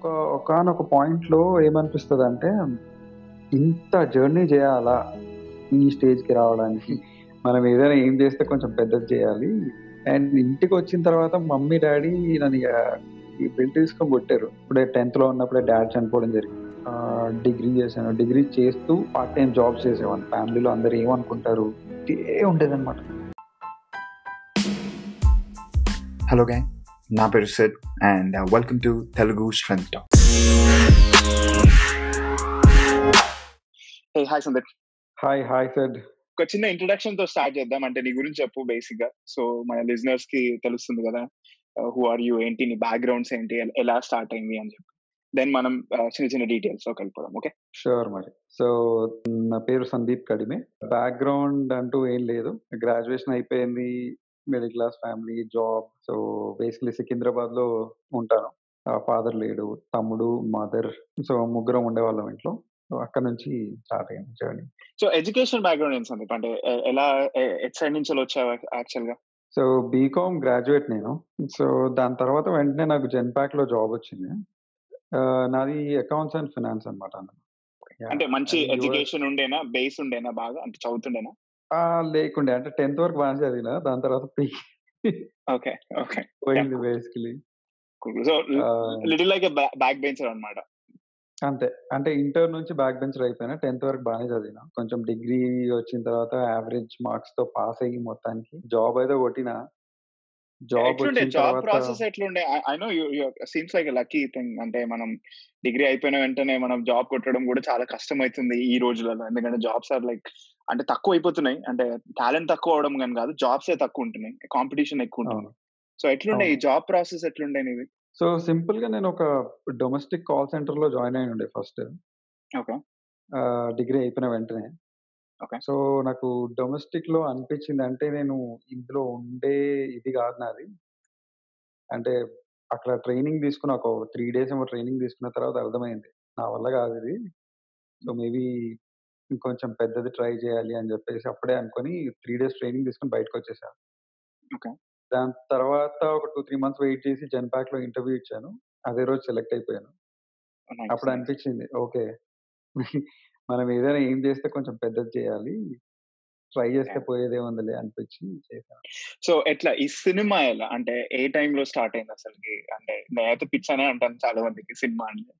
ఒక ఒకనొక పాయింట్‌లో ఏమనిపిస్తుంది అంటే ఇంత జర్నీ చేయాలా ఈ స్టేజ్‌కి రావడానికి. మనం ఏదైనా ఏం చేస్తే కొంచెం పెద్దది చేయాలి అండ్ ఇంటికి వచ్చిన తర్వాత మమ్మీ, డాడీ నన్ను ఈ బిల్ తీసుకొని కొట్టారు. ఇప్పుడే 10థ్‌లో ఉన్నప్పుడే డ్యాడ్ చనిపోవడం జరిగింది. డిగ్రీ చేశాను. డిగ్రీ చేస్తూ పార్ట్ టైం జాబ్ చేసేవాడిని. ఫ్యామిలీలో అందరు ఏమనుకుంటారు? ఇదే ఉండేదన్నమాట. Hello gang. నా పేరు Sid and welcome to Telugu strength talk. Hey hi Sandeep. Hi. Hi Sid. ఒక చిన్న ఇంట్రడక్షన్‌తో స్టార్ట్ చేద్దాం. అంటే నీ గురించి చెప్పు బేసిక్‌గా. సో మన లిజనర్స్‌కి తెలుస్తుంది గదా! ఆహ్, హూ ఆర్ యూ? ఏంటి? నీ బ్యాక్‌గ్రౌండ్స్ ఏంటి? ఎలా స్టార్ట్ అయింది అని చెప్పి. దెన్ మనం ఆహ్, చిన్న చిన్న డీటెయిల్స్‌లోకి వెళ్ళిపోదాం. ఓకే. షూర్ మరి. సో నా పేరు సందీప్ కడిమే. బ్యాక్‌గ్రౌండ్ అంటూ ఏం లేదు. గ్రాడ్యుయేషన్ అయిపోయింది. Middle class family, job. So basically సికింద్రాబాద్‌లో ఉంటాను. ఆహ్, ఫాదర్ లేడు. తమ్ముడు, మదర్. సో ముగ్గురం ఉండేవాళ్ళం ఇంట్లో. అక్కడి నుంచి స్టార్ట్ అయింది జర్నీ. సో ఎడ్యుకేషన్ బ్యాక్‌గ్రౌండ్ ఏంటి సందీప్? అంటే ఎలా ఎటు సైడ్ నుంచెళ్ళి వచ్చావు యాక్చువల్‌గా? సో బీకామ్ గ్రాడ్యుయేట్ నేను. సో దాని తర్వాత వెంటనే నాకు జెన్‌పాక్‌లో జాబ్ వచ్చింది. నాది అకౌంట్స్ అండ్ ఫైనాన్స్ అన్నమాట. యాహ్! అంటే మంచి ఎడ్యుకేషన్ ఉండేనా? బేస్ ఉండేనా బాగా? అంటే చదువుతుండేనా? ఆ! లేకుండే. అంటే 10థ్ వరకు బానే చదివినా. దాని తర్వాత ఓకే. ఓకే. యాహ్! పోయింది కూల్. బేసికల్లీ. కూల్. సో లి ఆహ్ లిటిల్ లైక్ ఎ బ్యా బ్యాక్ బెంచర్ అన్నమాట. అంతే. అంటే ఇంటర్ నుంచి బ్యాక్ బెంచర్ అయిపోయినా. 10థ్ వరకు బానే చదివినా. కొంచెం డిగ్రీ వచ్చిన తర్వాత యావరేజ్ మార్క్స్‌తో పాస్ అయ్యి మొత్తానికి జాబ్ అయితే కొట్టినా. జాబ్ జాబ్ ప్రాసెస్ ఎట్లుండే? I know you you seems like lucky thing. అంటే మనం డిగ్రీ అయిపోయిన వెంటనే మనం జాబ్ కొట్టడం గూడా చాలా కష్టమైతుంది ఈ రోజులలో. ఎందుకంటే జాబ్స్ ఆర్ లైక్ అంటే తక్కువైపోతున్నాయి. అంటే టాలెంట్ తక్కువ అవ్వడం గాని గాదు. జాబ్సే తక్కువ ఉంటున్నాయి. కాంపిటీషన్ ఎక్కువ ఉంటుంది. సో ఎట్లుండే ఈ. జాబ్ ప్రాసెస్ ఎట్లుండే నీది? సో సింపుల్‌గా నేను ఒక డొమెస్టిక్ కాల్ సెంటర్‌లో జాయిన్ అయ్యుండే ఫస్ట్. ఓకే. డిగ్రీ అయిపోయిన వెంటనే. ఓకే. సో నాకు డొమెస్టిక్‌లో అనిపించింది అంటే నేను ఇందులో ఉండే ఇది కాదు నాది. అంటే అక్కడ ట్రైనింగ్ తీసుకున్న ఒక 3 డేస్ ఏమో ట్రైనింగ్ తీసుకున్న తర్వాత అర్థమైంది. నా వల్ల కాదిది. సో మేబీ ఇంకొంచెం పెద్దది ట్రై చేయాలి అని చెప్పేసి అప్పుడే అనుకోని 3 డేస్ ట్రైనింగ్ తీసుకొని బయటకొచ్చేసా. ఓకే. దాని తర్వాత ఒక 2, 3 మంత్స్ వెయిట్ చేసి జెన్‌పాక్‌లో ఇంటర్వ్యూ ఇచ్చాను. అదే రోజు సెలెక్ట్ అయిపోయాను. నైస్. అప్పుడు నైస్. అనిపించింది. ఓకే. మనం ఏదైనా ఎయిమ్ చేస్తే కొంచెం పెద్దది చేయాలి. ట్రై చేస్తే యాహ్! పోయేదేముందిలే అనిపించి చేశాను. సో ఎట్లా? ఈ సినిమా ఎలా? అంటే ఏ టైమ్‌లో స్టార్ట్ అయింది అసలకి? అంటే నేనైతే పిచ్ అనే అంటాను చాలా మందికి సినిమా అంటే.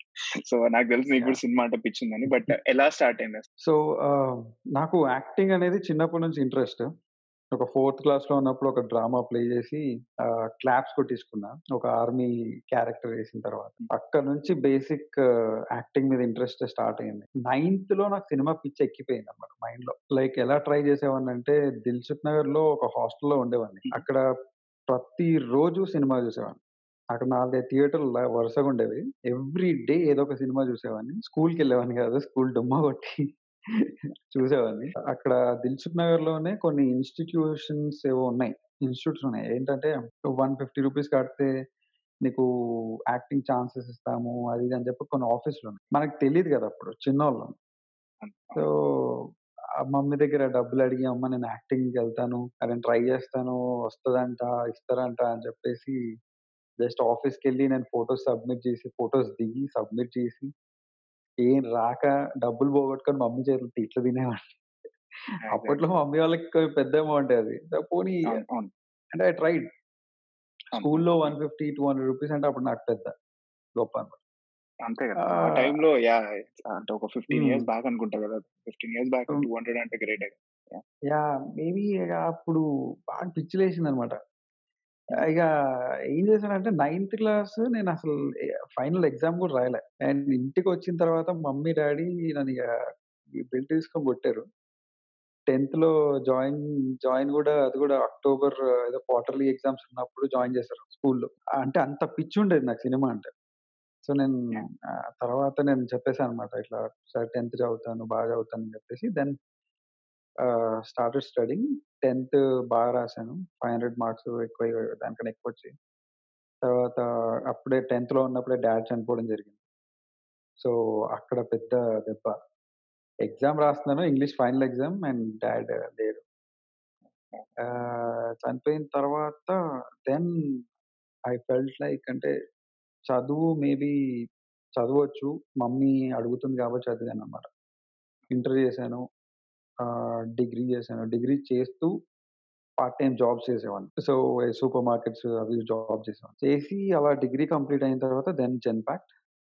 సో నాకు తెలుసు నీకు! కూడా సినిమా అంటే పిచ్ ఉందని. బట్ ఎలా స్టార్ట్ అయింది అసలు? సో నాకు యాక్టింగ్ అనేది చిన్నప్పటి నుంచి ఇంట్రెస్ట్. ఒక ఫోర్త్ క్లాస్‌లో ఉన్నప్పుడు ఒక డ్రామా ప్లే చేసి క్లాప్స్ కొట్టించుకున్నా. ఒక ఆర్మీ క్యారెక్టర్ చేసిన తర్వాత. అక్కడి నుంచి బేసిక్ యాక్టింగ్ మీద ఇంట్రెస్ట్ స్టార్ట్ అయింది. నైన్త్‌లో నాకు సినిమా పిచ్చి ఎక్కిపోయిందన్నమాట మైండ్‌లో. లైక్ ఎలా ట్రై చేసేవాడినంటే దిల్‌సుఖ్ నగర్‌లో ఒక హాస్టల్‌లో ఉండేవాడిని. అక్కడ ప్రతిరోజు సినిమా చూసేవాడిని. అక్కడ 4, 5 థియేటర్‌లు వరుసగా ఉండేవి. ఎవ్రీ డే ఏదో ఒక సినిమా చూసేవాడిని. స్కూల్‌కెళ్ళేవాడిని కాదు. స్కూల్ డుమ్మా కొట్టి చూసేవాడిని. అక్కడ దిల్‌సుఖ్ నగర్‌లోనే కొన్ని ఇన్‌స్టిట్యూషన్స్ ఏవో ఉన్నాయి. ఇన్‌స్టిట్యూట్స్ ఉన్నాయి. ఏంటంటే 150 రూపీస్ కడితే నీకు యాక్టింగ్ ఛాన్సెస్ ఇస్తాము. అది ఇది అని చెప్పి కొన్ని ఆఫీస్‌లున్నాయి. మనకు తెలీదు కదా అప్పుడు చిన్నోళ్ళం. సో మమ్మీ దగ్గర డబ్బులు అడిగి అమ్మ నేను యాక్టింగ్‌కెళ్తాను. నేను ట్రై చేస్తాను. వస్తదంట, ఇస్తారంట అని చెప్పేసి జస్ట్ ఆఫీస్‌కెళ్ళి నేను ఫోటోస్ సబ్మిట్ చేసి, ఫోటోస్ దిగి సబ్మిట్ చేసి, ఏం రాక డబ్బులు పోగొట్టుకొని మమ్మీ చేతుల తిట్లు తినేవాడిని. అప్పట్లో. మమ్మీ వాళ్ళకి పెద్ద అమౌంటే అది. పోనీ. అంటే ఐ ట్రైడ్. స్కూల్‌లో అవును. 150, 200 రూపీస్ అంటే అప్పుడు నాకు పెద్ద గొప్ప అన్నమాట. అంతే కదా! ఆ ఆహ్ టైమ్‌లో యాహ్! అంటే ఒక 15 హ్మ్. ఇయర్స్ బ్యాక్ అనుకుంటా కదా! 15 ఇయర్స్ బ్యాక్ హ్మ్. 200 అంటే గ్రేటే. మేబీ ఇగ అప్పుడు బాగా పిచ్చిలేసిందన్నమాట. హ్మ్. ఇగ ఏం చేశానంటే నైన్త్ క్లాస్ నేనసలు ఎ ఫైనల్ ఎగ్జామ్ కూడా రాయలే. అండ్ ఇంటికొచ్చిన తర్వాత మమ్మీ, డ్యాడీ నన్ను ఇగ ఈ బెల్ట్ తీసుకొని కొట్టారు. 10థ్‌లో జాయిన్ జాయిన్ కూడా అది కూడా అక్టోబర్ ఏదో క్వార్టర్లీ ఎగ్జామ్స్ ఉన్నప్పుడు జాయిన్ చేశారు స్కూల్‌లో. అంటే అంత పిచ్చి ఉండేది నాకు సినిమా అంటే. సో నేను తర్వాత నేను చెప్పేసానన్నమాట. ఇట్లా సార్ 10థ్ చదువుతాను, బాగా చదువుతాను అని చెప్పేసి దెన్ స్టార్టెడ్ స్టడింగ్ టెన్త్ బాగా రాసాను. 500 మార్క్స్ ఎక్కువ దానికన్నా ఎక్కువ వచ్చాయి తర్వాత అప్పుడే 10థ్‌లో ఉన్నప్పుడే డాడ్ చనిపోవడం జరిగింది. సో అక్కడ పెద్ద దెబ్బ. ఎగ్జామ్ రాస్తున్నాను. English final exam and dad లేడు చనిపోయిన తర్వాత దెన్ ఐ ఫెల్ట్ లైక్ అంటే చదువు మేబీ చదవచ్చు. మమ్మీ అడుగుతుంది కాబట్టి చదివాను అనమాట ఇంటర్ చేశాను. డిగ్రీ చేశాను. డిగ్రీ చేస్తూ పార్ట్ టైం జాబ్ చేసేవాడిని. సో, సూపర్ మార్కెట్స్ అవి జాబ్ చేసేవాడిని. చేసి అలా డిగ్రీ కంప్లీట్ అయిన తర్వాత దెన్ జెన్ ప్యాక్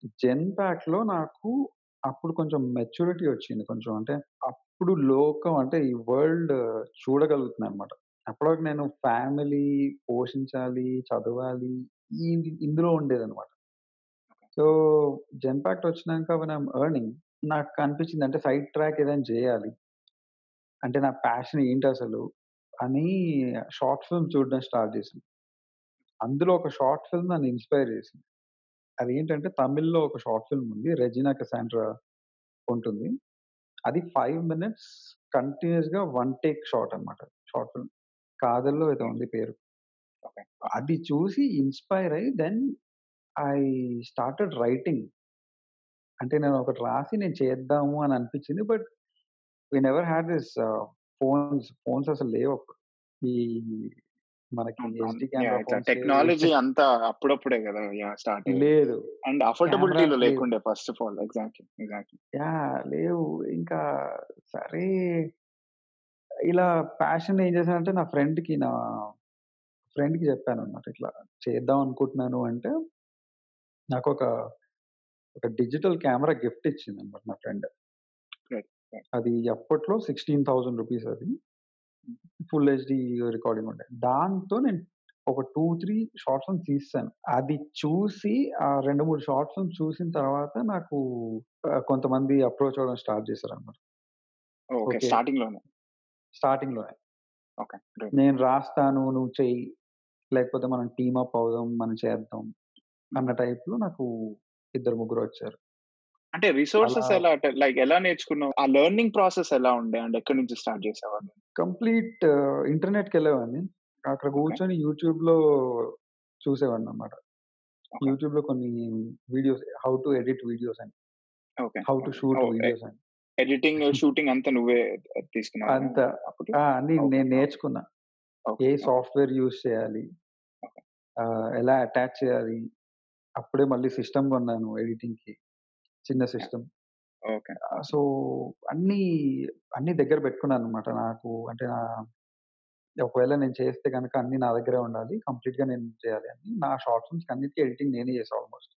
జెన్ ప్యాక్లో నాకు అప్పుడు కొంచెం మెచ్యూరిటీ వచ్చింది. కొంచెం అంటే అప్పుడు లోకం అంటే ఈ వరల్డ్ చూడగలుగుతున్నాననమాట. అప్పటివరకు నేను ఫ్యామిలీ పోషించాలి, చదవాలి ఇందులో ఇందులో ఉండేదనమాట. సో, జెన్ ప్యాక్ట్ వచ్చినాక వెన్ ఎర్నింగ్ నాకు అనిపించింది అంటే సైడ్ ట్రాక్ ఏదైనా చేయాలి. అంటే నా ప్యాషన్ ఏంటసలు అని షార్ట్ ఫిల్మ్ చూడడం స్టార్ట్ చేశాను. అందులో ఒక షార్ట్ ఫిల్మ్ నన్ను ఇన్‌స్పైర్ చేసింది. అదేంటంటే తమిళ్‌లో ఒక షార్ట్ ఫిల్మ్ ఉంది. 'రెజినా కసాండ్రా' ఉంటుంది. అది 5 మినిట్స్ కంటిన్యూయస్‌గా వన్ టేక్ షాట్ అన్నమాట. Short film. 'కాదల్లో' ఏదో ఉంది పేరు. ఓకే. అది చూసి ఇన్‌స్పైర్ అయ్యి దెన్ ఐ స్టార్టెడ్ రైటింగ్. అంటే నేను ఒకటి రాసి నేను చేద్దాము అని అనిపించింది. But we never had this phones. Phones అసలు లేవప్పుడు. ఈ మనకి లేవు. టెక్నాలజీ అంతా అప్పుడప్పుడే! యాహ్! స్టార్ట్. లేదు. అండ్ అఫోర్డబిలిటీలో లేవు. లేకుండే first of all. Exactly. Exactly. Yeah! లేవు. ఇంకా సరే ఇలా ప్యాషన్ ఏం చేశానంటే నా ఫ్రెండ్‌కి నా ఫ్రెండ్‌కి చెప్పానన్నమాట. ఇట్లా చేద్దాం అనుకుంటున్నాను అంటే నాకొక ఒక డిజిటల్ కెమెరా గిఫ్ట్ ఇచ్చిందన్నమాట నా ఫ్రెండ్. అది అప్పట్లో 16,000 రూపీస్ అది. ఫుల్ హెచ్‌డీ రికార్డింగ్ ఉండే. దాంతో నేను ఒక 2, 3 షార్ట్ ఫిల్మ్స్ తీసేసాను. అది చూసి ఆ 2, 3 షార్ట్ ఫిల్మ్స్ చూసిన తర్వాత నాకు కొంతమంది అప్రోచ్ అవ్వడం స్టార్ట్ చేశారన్నమాట. ఓకే. ఓకే. స్టార్టింగ్‌లోనే. స్టార్టింగ్‌లోనే. ఓకే. గ్రేట్. నేను రాస్తాను నువ్వు చెయ్యి. లేకపోతే మనం టీమ్ అప్ అవుదాం. మనం చేద్దాం. అన్న టైప్‌లో నాకు ఇద్దరు ముగ్గురు వచ్చారు. అంటే రిసోర్సెస్ ఎలా అంటే లైక్ ఎలా నేర్చుకున్నావు? ఆ లెర్నింగ్ ప్రాసెస్ ఎలా ఉండే? అండ్ ఎక్కడి నుంచి స్టార్ట్ చేసావు? కంప్లీట్ ఇంటర్నెట్‌కెళ్ళేవాడిని. అక్కడ ఓకే. కూర్చొని యూట్యూబ్‌లో చూసేవాడినన్నమాట. ఓకే. యూట్యూబ్‌లో కొన్ని videos how to edit videos అని. How to. షూట్ వీడియోస్ అని. ఎడిటింగ్, షూటింగ్ అంతా నువ్వే తీసుకున్నావా అంత! అన్నీ. నేను. నేర్చుకున్నా. ఏ. సాఫ్ట్‌వేర్ యూజ్ చేయాలి? ఎలా అటాచ్ చేయాలి? అప్పుడే మళ్ళీ సిస్టమ్ కొన్నాను ఎడిటింగ్‌కి. చిన్న! సిస్టమ్. ఓకే. సో, అన్నీ, అన్నీ దగ్గర పెట్టుకున్నానన్నమాట. నాకు అంటే నా ఒకవేళ నేను చేస్తే గనక అన్నీ నా దగ్గరే ఉండాలి. కంప్లీట్‌గా నేను చేయాలి అని. నా షార్ట్ ఫిల్మ్స్‌కి అన్నిటికి ఎడిటింగ్ నేనే చేశా ఆల్‌మోస్ట్.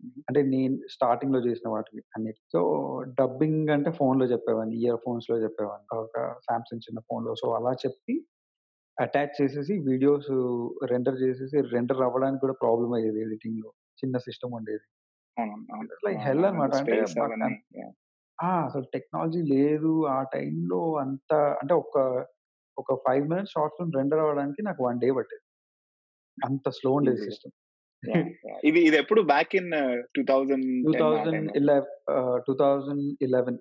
హుహు. అంటే నేను స్టార్టింగ్‌లో చేసిన వాటికి అన్నిటికి. సో, డబ్బింగ్ అంటే ఫోన్‌లో చెప్పేవాడిని. ఇయర్ ఫోన్స్‌లో చెప్పేవాడిని. ఒక సామ్‌సంగ్ చిన్న ఫోన్‌లో. సో, అలా చెప్పి అటాచ్ చేసేసి వీడియోస్ రెండర్ చేసేసి రెండర్ అవ్వడానికి కూడా ప్రాబ్లమ్ అయ్యేది ఎడిటింగ్‌లో. చిన్న సిస్టమ్ ఉండేది. లైక్. హెల్ అవును. అన్నమాట. అంటే! అసలు టెక్నాలజీ లేదు. ఆ టైంలో అంత అంటే ఒక, ఒక 5 మినిట్స్ షార్ట్ ఫిల్మ్ రెండర్ అవ్వడానికి నాకు 1 డే పట్టేది. అంత స్లో ఉండేది. సిస్టమ్. ఇది ఇది ఎప్పుడు బ్యాక్ ఇన్ 2010 ఆ టైంలో. 2011 ah, 2011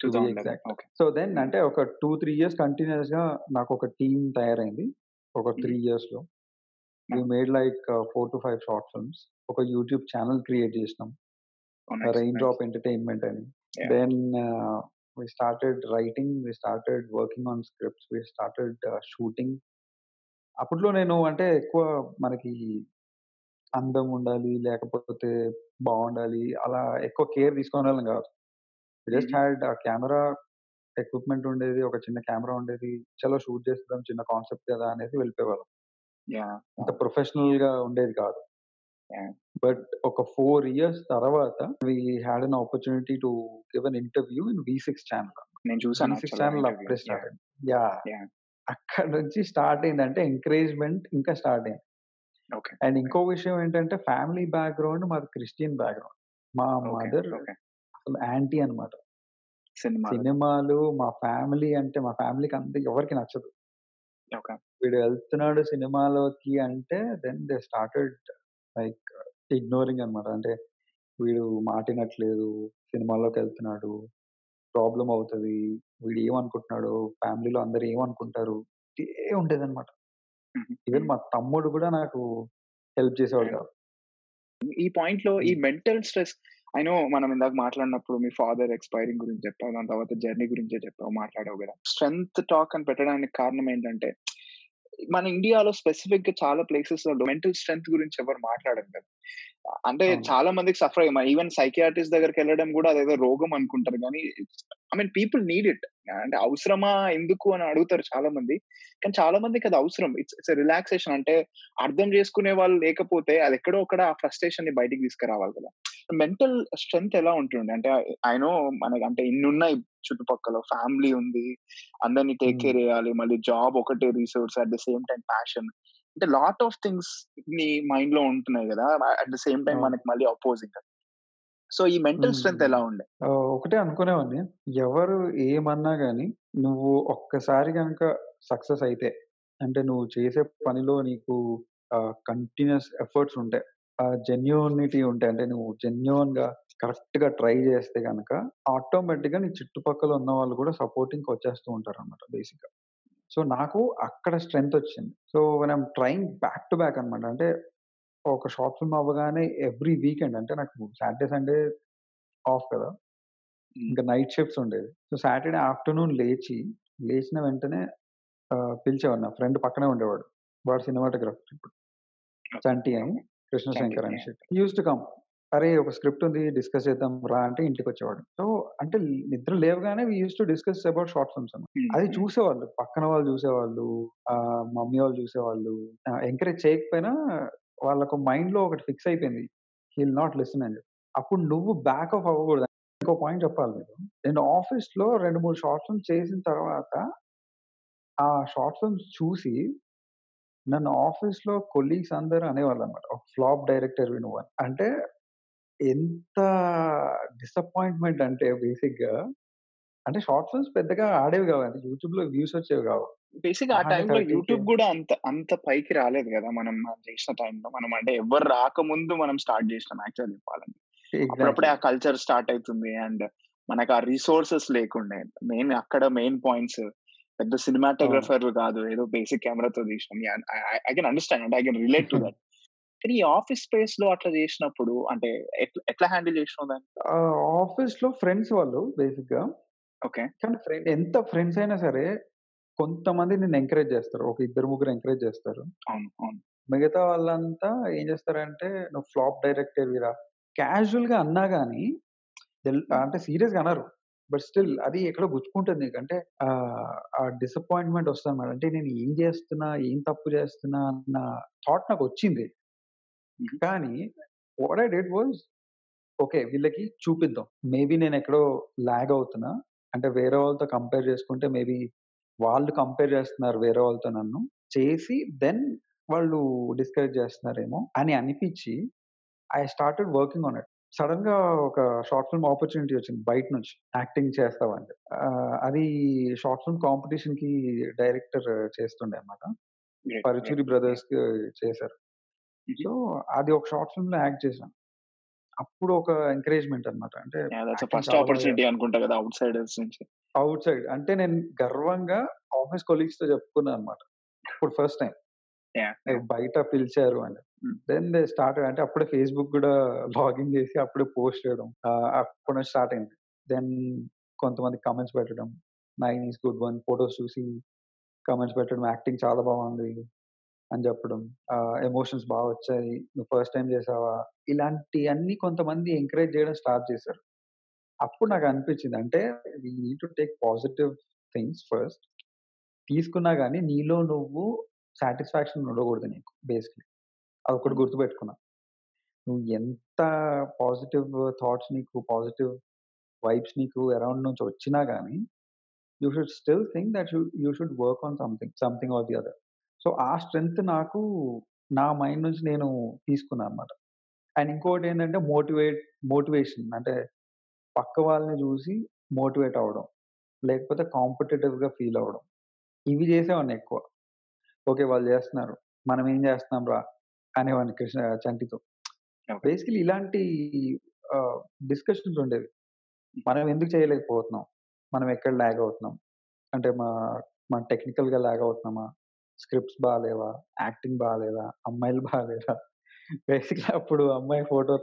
to be 2011 exact. Okay. So, then. అంటే ఒక 2, 3 ఇయర్స్ కంటిన్యూయస్‌గా నాకొక టీమ్ తయారైంది. ఒక 3 హుహు. ఇయర్స్‌లో. ఆ! Made like 4-5 short films. ఒక యూట్యూబ్ ఛానెల్ క్రియేట్ చేసినాం. రెయిన్. డ్రాప్ ఎంటర్‌టైన్‌మెంట్ అని. Then we started writing. We started working on scripts. We started shooting. అప్పట్లో నేను అంటే ఎక్కువ మనకి అందం ఉండాలి, లేకపోతే బావుండాలి అలా ఎక్కువ కేర్ తీసుకునేవాళ్ళం కాదు. జస్ట్ హుహు. హాడ్ ఆ కెమెరా ఎక్విప్‌మెంట్ ఉండేది. ఒక చిన్న కెమెరా ఉండేది. చలో షూట్ చేసేద్దాం చిన్న కాన్సెప్ట్ కదా! అనేసి వెళ్ళిపోయేవాళ్ళం. యాహ్! అంత యాహ్! ప్రొఫెషనల్‌గా ఉండేది కాదు. బట్ ఒక 4 ఇయర్స్ తర్వాత we had an opportunity to give an interview in వి6 channel. నేను చూసాను వి6 యాక్చువల్‌గా ఛానెల్. అప్పుడే స్టార్ట్! అయింది. యాహ్! అక్కడి నుంచి స్టార్ట్ అయిందంటే ఎంకరేజ్‌మెంట్ ఇంకా స్టార్ట్ అయింది. అండ్. ఇంకో విషయం ఏంటంటే ఫ్యామిలీ బ్యాక్‌గ్రౌండ్ మాది క్రిస్టియన్ బ్యాక్‌గ్రౌండ్. మా. మదర్. అసలు యాంటీ అన్నమాట. సినిమాలు. సినిమాలు మా ఫ్యామిలీ అంటే మా ఫ్యామిలీకి అంత ఎవరికీ నచ్చదు. వీడు వెళ్తున్నాడు సినిమాలోకి అంటే then they started like ignoring అన్నమాట. అంటే వీడు మాట ఇనట్లేదు. సినిమాలోకెళ్తున్నాడు. ప్రాబ్లమ్ అవుతది. వీడు ఏమనుకుంటున్నాడో, ఫ్యామిలీలో అందరూ ఏమనుకుంటారు. ఇదే ఉండేదన్నమాట. హుహు. ఈవెన్. మా తమ్ముడు కూడా నాకు హెల్ప్ చేసేవాడు! కాదు. ఈ పాయింట్‌లో ఈ హ్మ్. మెంటల్ స్ట్రెస్ ఐ నో మనం ఇందాక మాట్లాడినప్పుడు మీ ఫాదర్ ఎక్స్‌పైరింగ్ గురించి చెప్పావు. దాని తర్వాత జర్నీ గురించే చెప్పావు. మాట్లాడావు గదా! స్ట్రెంత్ టాక్ అని పెట్టడానికి కారణం ఏంటంటే మన ఇండియాలో స్పెసిఫిక్గా చాలా ప్లేసెస్లో మెంటల్ స్ట్రెంత్ గురించి ఎవరు మాట్లాడరు కదా. అంటే. చాలా మందికి సఫర్ అయ్యి. ఈవెన్ సైకియాట్రిస్ట్ దగ్గరికి వెళ్ళడం కూడా అదేదో రోగం అనుకుంటారు కానీ I mean people need it. అంటే అవసరమా ఎందుకు అని అడుగుతారు చాలా మంది. కానీ చాలా మందికి అది అవసరం. It's it's relaxation. అంటే అర్థం చేసుకునే వాళ్ళు లేకపోతే అది ఎక్కడో ఒకడ ఆ ఫ్రస్ట్రేషన్ని బయటికి తీసుకురావాలి కదా. మెంటల్ స్ట్రెంగ్త్ ఎలా ఉంటుంది అంటే ఆయన మనకి అంటే ఇన్నున్నాయి చుట్టుపక్కల. ఫ్యామిలీ ఉంది. అందరినీ టేక్. కేర్ చేయాలి. మళ్ళీ జాబ్ ఒకటే resource at the same time passion. అంటే లాట్ ఆఫ్ థింగ్స్ నీ మైండ్లో ఉంటున్నాయి కదా? At the same time. మనకి మళ్ళీ అపోజింగ్. సో ఈ మెంటల్. స్ట్రెంత్ ఎలా ఉండే? ఒకటే అనుకునేవాడిని. ఎవరు ఏమన్నా గాని నువ్వు ఒక్కసారి కనుక సక్సెస్ అయితే అంటే నువ్వు చేసే పనిలో నీకు కంటిన్యూస్ ఎఫర్ట్స్ ఉంటాయి జెన్యూనిటీ ఉంటాయి అంటే నువ్వు జెన్యున్గా కరెక్ట్గా ట్రై చేస్తే కనుక ఆటోమేటిక్గా నీ చుట్టుపక్కల ఉన్న వాళ్ళు కూడా సపోర్టింగ్ వచ్చేస్తూ ఉంటారు అనమాట బేసిక్గా సో నాకు అక్కడ స్ట్రెంగ్త్ వచ్చింది. So I'm trying back to back అనమాట అంటే ఒక షార్ట్ ఫిల్మ్ అవ్వగానే ఎవ్రీ వీకెండ్ అంటే నాకు సాటర్డే సండే ఆఫ్ కదా ఇంకా నైట్ షిఫ్ట్స్ ఉండేది సో సాటర్డే ఆఫ్టర్నూన్ లేచి లేచిన వెంటనే ఆ, పిలిచేవాడు నా ఫ్రెండ్ పక్కనే ఉండేవాడు. వాడు సినిమాటోగ్రఫర్ ఇప్పుడు. చంటి అని. కృష్ణశంకర్ అని చంటి, యూస్ టు కమ్ అరే ఒక స్క్రిప్ట్ ఉంది డిస్కస్ చేద్దాం రా అంటే ఇంటికి వచ్చేవాడు సో అంటే నిద్ర లేవగానే we use to discuss about short films అన్నమాట. అది చూసేవాళ్ళు పక్కన వాళ్ళు చూసేవాళ్ళు ఆ మమ్మీ వాళ్ళు చూసేవాళ్ళు ఎంకరేజ్ చేయకపోయినా వాళ్ళకు మైండ్లో ఒకటి ఫిక్స్ అయిపోయింది. హీల్ నాట్ లిసన్ అని చెప్పి. అప్పుడు నువ్వు బ్యాక్ ఆఫ్ అవ్వకూడదు. ఇంకో పాయింట్ చెప్పాలి మీరు నేను ఆఫీస్లో రెండు మూడు షార్ట్ ఫిల్మ్స్ చేసిన తర్వాత ఆ షార్ట్ ఫిల్మ్స్ చూసి నన్ను ఆఫీస్లో కొలీగ్స్ అందరూ అనేవాళ్ళు అనమాట ఒక ఫ్లాప్ డైరెక్టర్ నువ్వు అని. అంటే ఎంత డిసప్పాయింట్మెంట్ అంటే బేసిక్గా అంటే షార్ట్ ఫిల్మ్స్ పెద్దగా ఆడేవి కావు. యూట్యూబ్లో వ్యూస్ వచ్చేవి కావు. బేసిక్ ఆ టైంలో యూట్యూబ్. కూడా అంత అంత పైకి రాలేదు కదా మనం చేసిన టైంలో మనం అంటే ఎవరు రాకముందు మనం స్టార్ట్ చేసినాం యాక్చువల్ చెప్పాలంటే. అప్పుడప్పుడే ఆ కల్చర్ స్టార్ట్ అవుతుంది అండ్ మనకు ఆ రిసోర్సెస్ లేకుండే. మెయిన్ అక్కడ మెయిన్ పాయింట్స్ పెద్ద సినిమాటోగ్రఫర్ కాదు ఏదో బేసిక్ కెమెరాతో తీసినాం. ఐ కెన్ అండర్స్టాండ్ అంటే I can relate to that. కానీ ఆఫీస్ స్పేస్లో అట్లా చేసినప్పుడు అంటే ఎట్లా హ్యాండిల్ చేసినావు దాన్ని? ఆఫీస్లో ఫ్రెండ్స్ వాళ్ళు బేసిక్గా ఓకే. కానీ ఫ్రెండ్ ఎంత ఫ్రెండ్స్ అయినా సరే కొంతమంది నిన్ను ఎంకరేజ్ చేస్తారు. ఒక ఇద్దరు ముగ్గురు ఎంకరేజ్ చేస్తారు. అవును అవును. మిగతా వాళ్ళంతా ఏం చేస్తారంటే నువ్వు ఫ్లాప్ డైరెక్టర్ వీరా క్యాజువల్గా అన్నా గానీ తెల్- అంటే సీరియస్గా అన్నారు బట్ స్టిల్ అది ఎక్కడో గుచ్చుకుంటుంది. అంటే ఆ, డిసప్పాయింట్మెంట్ వస్తుంది మేడం అంటే నేను ఏం చేస్తున్నా ఏం తప్పు చేస్తున్నా అన్న థాట్ నాకు వచ్చింది. కానీ what I did was okay వీళ్ళకి చూపిద్దాం. మేబీ నేను ఎక్కడో లాగ్ అవుతున్నా. అంటే వేరే వాళ్ళతో కంపేర్ చేసుకుంటే మేబీ వాళ్ళు కంపేర్ చేస్తున్నారు వేరే వాళ్ళతో నన్ను. చేసి దెన్ వాళ్ళు డిస్కరేజ్ చేస్తున్నారేమో అని అనిపించి I started working on it సడన్గా ఒక షార్ట్ ఫిల్మ్ ఆపర్చునిటీ వచ్చింది బయట నుంచి. యాక్టింగ్ చేస్తావంటే. ఆ, అది షార్ట్ ఫిల్మ్ కాంపిటీషన్కి డైరెక్టర్ చేస్తుండే Great, పరుచూరి. బ్రదర్స్కి చేశారు. Mhm. సో అది ఒక షార్ట్ ఫిల్మ్లో యాక్ట్ చేశాను అప్పుడు ఒక ఎంకరేజ్మెంట్ అన్నమాట. అంటే బాగా opportunity అనుకుంటా కదా అవుట్ సైడర్స్ నుంచి. అవుట్ సైడ్ అంటే నేను గర్వంగా ఆఫీస్ కొలీగ్స్తో చెప్పుకున్నాను అనమాట ఇప్పుడు ఫస్ట్ టైం Yeah. బయట పిలిచారు అని. దెన్ దే స్టార్ట్ అంటే అప్పుడే ఫేస్బుక్ కూడా లాగిన్ చేసి అప్పుడే పోస్ట్ చేయడం. అప్పుడు నుంచి స్టార్ట్ అయింది. దెన్ కొంతమంది కమెంట్స్ పెట్టడం. Nine is good one photos చూసి కమెంట్స్ పెట్టడం. యాక్టింగ్ చాలా బాగుంది అని చెప్పడం. ఎమోషన్స్ బాగా వచ్చాయి. నువ్వు ఫస్ట్ టైం చేసావా? ఇలాంటి అన్ని కొంతమంది ఎంకరేజ్ చేయడం స్టార్ట్ చేశారు. అప్పుడు నాకు అనిపించింది. అంటే we need to take positive things first తీసుకున్నా కానీ నీలో నువ్వు సాటిస్ఫాక్షన్ ఉండకూడదు నీకు బేసిక్లీ అది ఒకటి గుర్తుపెట్టుకున్నా. నువ్వు ఎంత పాజిటివ్ థాట్స్ నీకు పాజిటివ్ వైబ్స్ నీకు అరౌండ్ నుంచి వచ్చినా కానీ you should still think that you you should work on something something or the other. So ఆ స్ట్రెంగ్త్ నాకు నా మైండ్ నుంచి నేను తీసుకున్నాను అనమాట అండ్ ఇంకోటి ఏంటంటే మోటివేట్ మోటివేషన్ అంటే పక్క వాళ్ళని చూసి మోటివేట్ అవ్వడం లేకపోతే కాంపిటేటివ్గా ఫీల్ అవ్వడం. ఇవి చేసేవాడిని ఎక్కువ. ఓకే వాళ్ళు చేస్తున్నారు. మనం ఏం చేస్తున్నాం రా? అనేవాడిని కృష్ణ చంటితో. బేసికలీ ఇలాంటి డిస్కషన్స్ ఉండేవి. మనం ఎందుకు చేయలేకపోతున్నాం? మనం ఎక్కడ లాగ్ అవుతున్నాం? అంటే మా మన టెక్నికల్గా లాగ్ అవుతున్నామా? స్క్రిప్ట్స్ బాగాలేవా యాక్టింగ్ బాగాలేదా అమ్మాయిలు బాగాలేదా బేసిక్లీ అప్పుడు అమ్మాయి ఫోటో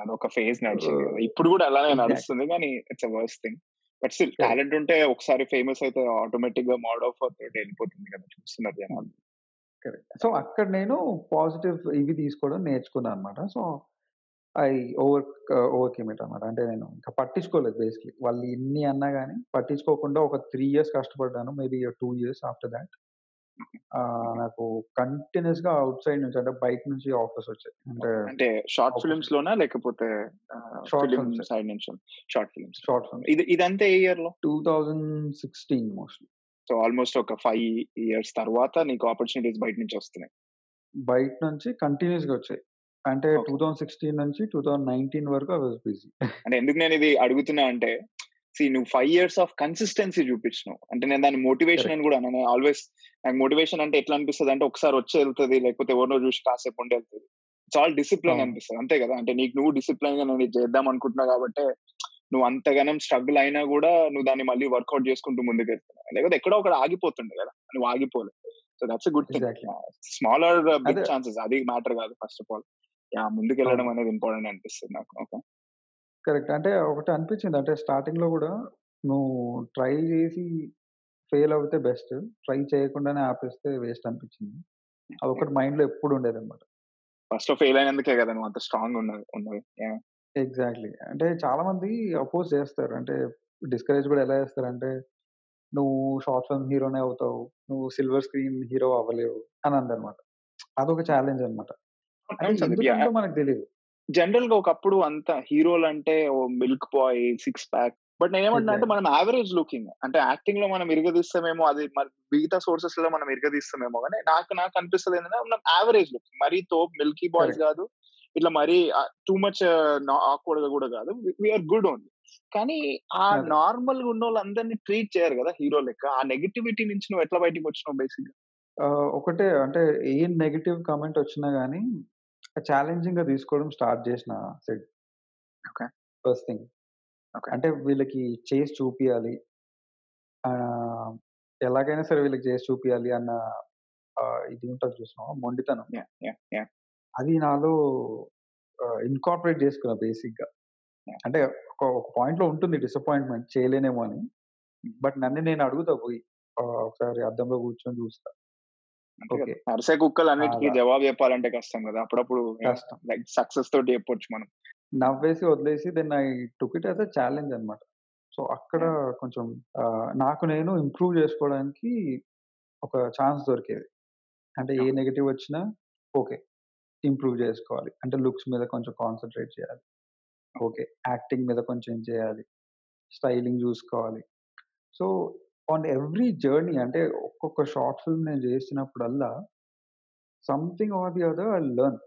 అదొక ఫేజ్ నడిచింది Uh, ఇప్పుడు కూడా అలానే. నడుస్తుంది కానీ it's thing but still. Talent ఉంటే ఒకసారి ఫేమస్ అయితే ఆటోమేటిక్గా మోడ్ ఆఫ్ వెళ్ళిపోతుంది కదా చూస్తున్నారు జనాలు. సో అక్కడ నేను పాజిటివ్ ఇవి తీసుకోవడం నేర్చుకున్నాను అనమాట. So I over overcame it అనమాట. అంటే నేను ఇంకా పట్టించుకోలేదు బేసికల్లీ. వాళ్ళు ఎన్ని అన్నా గాని పట్టించుకోకుండా ఒక 3 ఇయర్స్ కష్టపడ్డాను. Maybe 2 years after thought. ఆహ్, నాకు కంటిన్యూయస్‌గా ఔట్ సైడ్ నుంచి అంటే బయట నుంచి ఆఫర్స్ వచ్చాయి. అంటే అంటే షార్ట్ ఆఫర్స్ ఫిల్మ్స్ లోనా లేకపోతే షార్ట్ ఫిలిం ఫిల్మ్స్. సైడ్ నుంచి షార్ట్ ఫిల్మ్స్ షార్ట్ ఫిల్మ్స్. ఇది ఇదంతా ఏ ఇయర్లో 2016 మోస్ట్‌లీ. సో ఆల్మోస్ట్ ఒక ఫైవ్ ఇయర్స్ తర్వాత నీకు ఆపర్చునిటీస్ బయట నుంచి వస్తున్నాయి బయట నుంచి కంటిన్యూయస్‌గా వచ్చాయి. అంటే ఓకే 2016 నుంచి 2019 వరకు ఐ వాస్ బిజీ. అంటే ఎందుకు నేను ఇది అడుగుతున్నా అంటే సి నువ్వు ఫైవ్ ఇయర్స్ ఆఫ్ కన్సిస్టెన్సీ చూపించినావు అంటే నేను దాని మోటివేషన్. అని కూడా అన్నాను ఆల్వేస్ నాకు మోటివేషన్ అంటే ఎట్లా అనిపిస్తుంది అంటే ఒకసారి వచ్చి వెళ్తుంది లేకపోతే ఎవరినో చూసి కాసేపు ఉండి వెళ్తుంది ఇట్స్ ఆల్ డిసిప్లిన్. అనిపిస్తుంది అంతే కదా అంటే నీకు నువ్వు డిసిప్లిన్గా నేను చేద్దాం అనుకుంటున్నావు కాబట్టి నువ్వు అంతగానం స్ట్రగుల్ అయినా కూడా నువ్వు దాన్ని మళ్ళీ వర్కౌట్ చేసుకుంటూ ముందుకు వెళ్తున్నావు లేకపోతే ఎక్కడో ఒకటి ఆగిపోతుండే కదా నువ్వు ఆగిపోలేదు so that's good thing. Smaller big. Chances అది మ్యాటర్ కాదు ఫస్ట్ ఆఫ్ ఆల్ యా ముందుకు వెళ్ళడం. అనేది ఇంపార్టెంట్ అనిపిస్తుంది నాకు ఓకే కరెక్ట్. అంటే ఒకటి అనిపించింది. అంటే స్టార్టింగ్‌లో గూడా నువ్వు ట్రై చేసి ఫెయిల్ అవుతే బెస్ట్. ట్రై చేయకుండానే ఆపేస్తే వేస్ట్ అనిపించింది. అదొకటి మైండ్‌లో ఎప్పుడు ఉండేదన్నమాట. ఫస్ట్లో ఫెయిల్ అయినందుకే కదా నువ్వు అంత స్ట్రాంగ్ Yeah. ఎగ్జాక్ట్‌లీ. అంటే చాలా మంది అపోజ్ చేస్తారు. అంటే డిస్కరేజ్ కూడా ఎలా చేస్తారంటే, "నువ్వు షార్ట్ ఫిల్మ్ హీరోనే అవుతావు. నువ్వు సిల్వర్ స్క్రీన్ హీరో అవ్వలేవు" అని అందనమాట. అదొక ఛాలెంజ్ అన్నమాట. అంటే అవును సందీప్ మనకు తెలీదు. జనరల్గా ఒకప్పుడు అంత హీరోలు అంటే ఓ milk boy six pack. But నేను ఏమంటున్నా అంటే. మనం యావరేజ్ లుకింగ్. అంటే యాక్టింగ్లో మనం ఇరగదీస్తామేమో అది మిగతా సోర్సెస్లో మనం ఇరగదీస్తామేమో కానీ నాకు నాకు అనిపిస్తుంది ఏంటంటే మనం యావరేజ్ లుకింగ్ మరీ తో మిల్కీ బాయ్స్. కాదు ఇట్లా మరీ టూ మచ్ ఆక్వర్డ్గా కూడా కాదు. We're good only. కానీ ఆ. నార్మల్గా ఉన్న వాళ్ళందరినీ ట్రీట్ చేయరు కదా హీరో లెక్క. ఆ నెగిటివిటీ నుంచి నువ్వు ఎట్లా బయటికి వచ్చినావు బేసిక్ ఒకటే అంటే ఏ నెగెటివ్ కామెంట్ వచ్చినా గాని ఛాలెంజింగ్‌గా తీసుకోవడం స్టార్ట్ చేసిన said. Okay first thing. Okay అంటే వీళ్ళకి చేసి చూపియాలి. ఆహ్, ఎలాగైనా సరే వీళ్ళకి చేసి చూపియాలి అన్న ఆహ్, ఇది ఉంటది చూసినావా మొండితనం. అది నాలో ఆహ్, ఇన్కార్పొరేట్ చేసుకున్నా బేసిక్‌గా. యా అంటే ఒక ఒక పాయింట్‌లో ఉంటుంది డిసప్పాయింట్‌మెంట్ చేయలేనేమో అని. బట్ నన్ను నేను అడుగుతా పోయి. ఆహ్, ఒకసారి అద్దంలో కూర్చొని చూస్తా. అరిసే కుక్కలు అన్నిటికీ. జవాబు చెప్పాలంటే కష్టం కదా అప్పుడప్పుడు. లైక్ సక్సెస్ తోటి చెప్పొచ్చు మనం నవ్వేసి వదిలేసి then I took it a challenge అన్నమాట. సో అక్కడ కొంచెం నాకు నేను ఇంప్రూవ్ చేసుకోవడానికి ఒక ఛాన్స్ దొరికేది. అంటే ఏ నెగెటివ్ వచ్చినా ఓకే. ఇంప్రూవ్ చేసుకోవాలి. అంటే లుక్స్ మీద కొంచెం కాన్సంట్రేట్ చేయాలి. ఓకే. యాక్టింగ్ మీద కొంచెం చేయాలి. స్టైలింగ్ చూసుకోవాలి. సో ఆన్ ఎవ్రీ జర్నీ అంటే ఒక్కొక్క షార్ట్ ఫిల్మ్ నేను చేసినప్పుడల్లా something or the other I learn.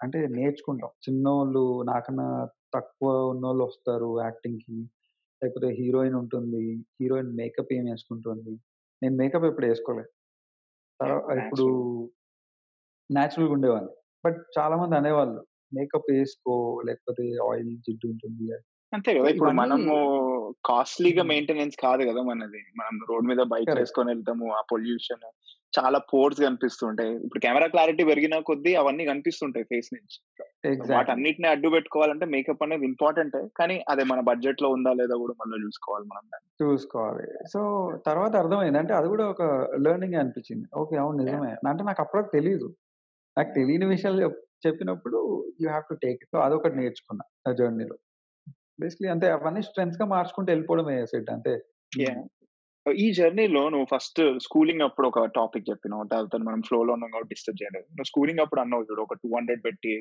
అంటే నేర్చుకుంటాం. చిన్నోళ్ళు నాకన్నా తక్కువ ఉన్నోళ్ళు వస్తారు యాక్టింగ్‌కి. లేకపోతే హీరోయిన్ ఉంటుంది. హీరోయిన్ మేకప్ ఏమి వేసుకుంటుంది. నేను మేకప్ ఎప్పుడు వేసుకోలేదు. యా తర్వా ఇప్పుడు న్యాచురల్ నేచురల్‌గా ఉండేవాడిని. బట్ చాలా మంది అనేవాళ్ళు. మేకప్ ఏసుకో లేకపోతే ఆయిల్ జిడ్డు ఉంటుంది. అంతే కదా ఇప్పుడు ఇవన్నీ మనము కాస్ట్లీగా. మెయింటెనెన్స్ కాదు కదా మనది మనం రోడ్ మీద బైక్. వేసుకొని వెళ్తాము ఆ పొల్యూషన్ చాలా పోర్స్ కనిపిస్తుంటాయి ఇప్పుడు కెమెరా క్లారిటీ పెరిగిన కొద్దీ అవన్నీ కనిపిస్తుంటాయి ఫేస్ నుంచి ఎగ్జాక్ట్‌లీ. వాటన్నిటిని అడ్డు పెట్టుకోవాలంటే మేకప్ అనేది ఇంపార్టెంట్ కానీ అదే మన బడ్జెట్లో ఉందా లేదా కూడా మళ్ళీ చూసుకోవాలి మనం చూసుకోవాలి. సో తర్వాత అర్థమైంది. అంటే అది కూడా ఒక లెర్నింగే అనిపించింది. ఓకే. అవును నిజమే. అంటే నాకు అప్పటికి తెలీదు. నాకు తెలియని విషయాలు చెప్ చెప్పినప్పుడు you have to take it. So అదొకటి నేర్చుకున్నా ఆ జర్నీలో. బేసికల్లీ అంతే అవన్నీ స్ట్రెంగ్త్స్‌గా మార్చుకుంటూ వెళ్ళిపోవడమే సెట్ అంతే. హ్మ్. ఈ జర్నీలో నువ్వు ఫస్ట్ స్కూలింగ్ అప్పుడు ఒక టాపిక్ చెప్పినావు. తర్వాత మనం ఫ్లోలో ఉన్నాం కాబట్టి డిస్టర్బ్ చేయలేదు. నువ్వు స్కూలింగ్ అప్పుడు అన్నావు చూడు ఒక టూ హండ్రెడ్ పెట్టి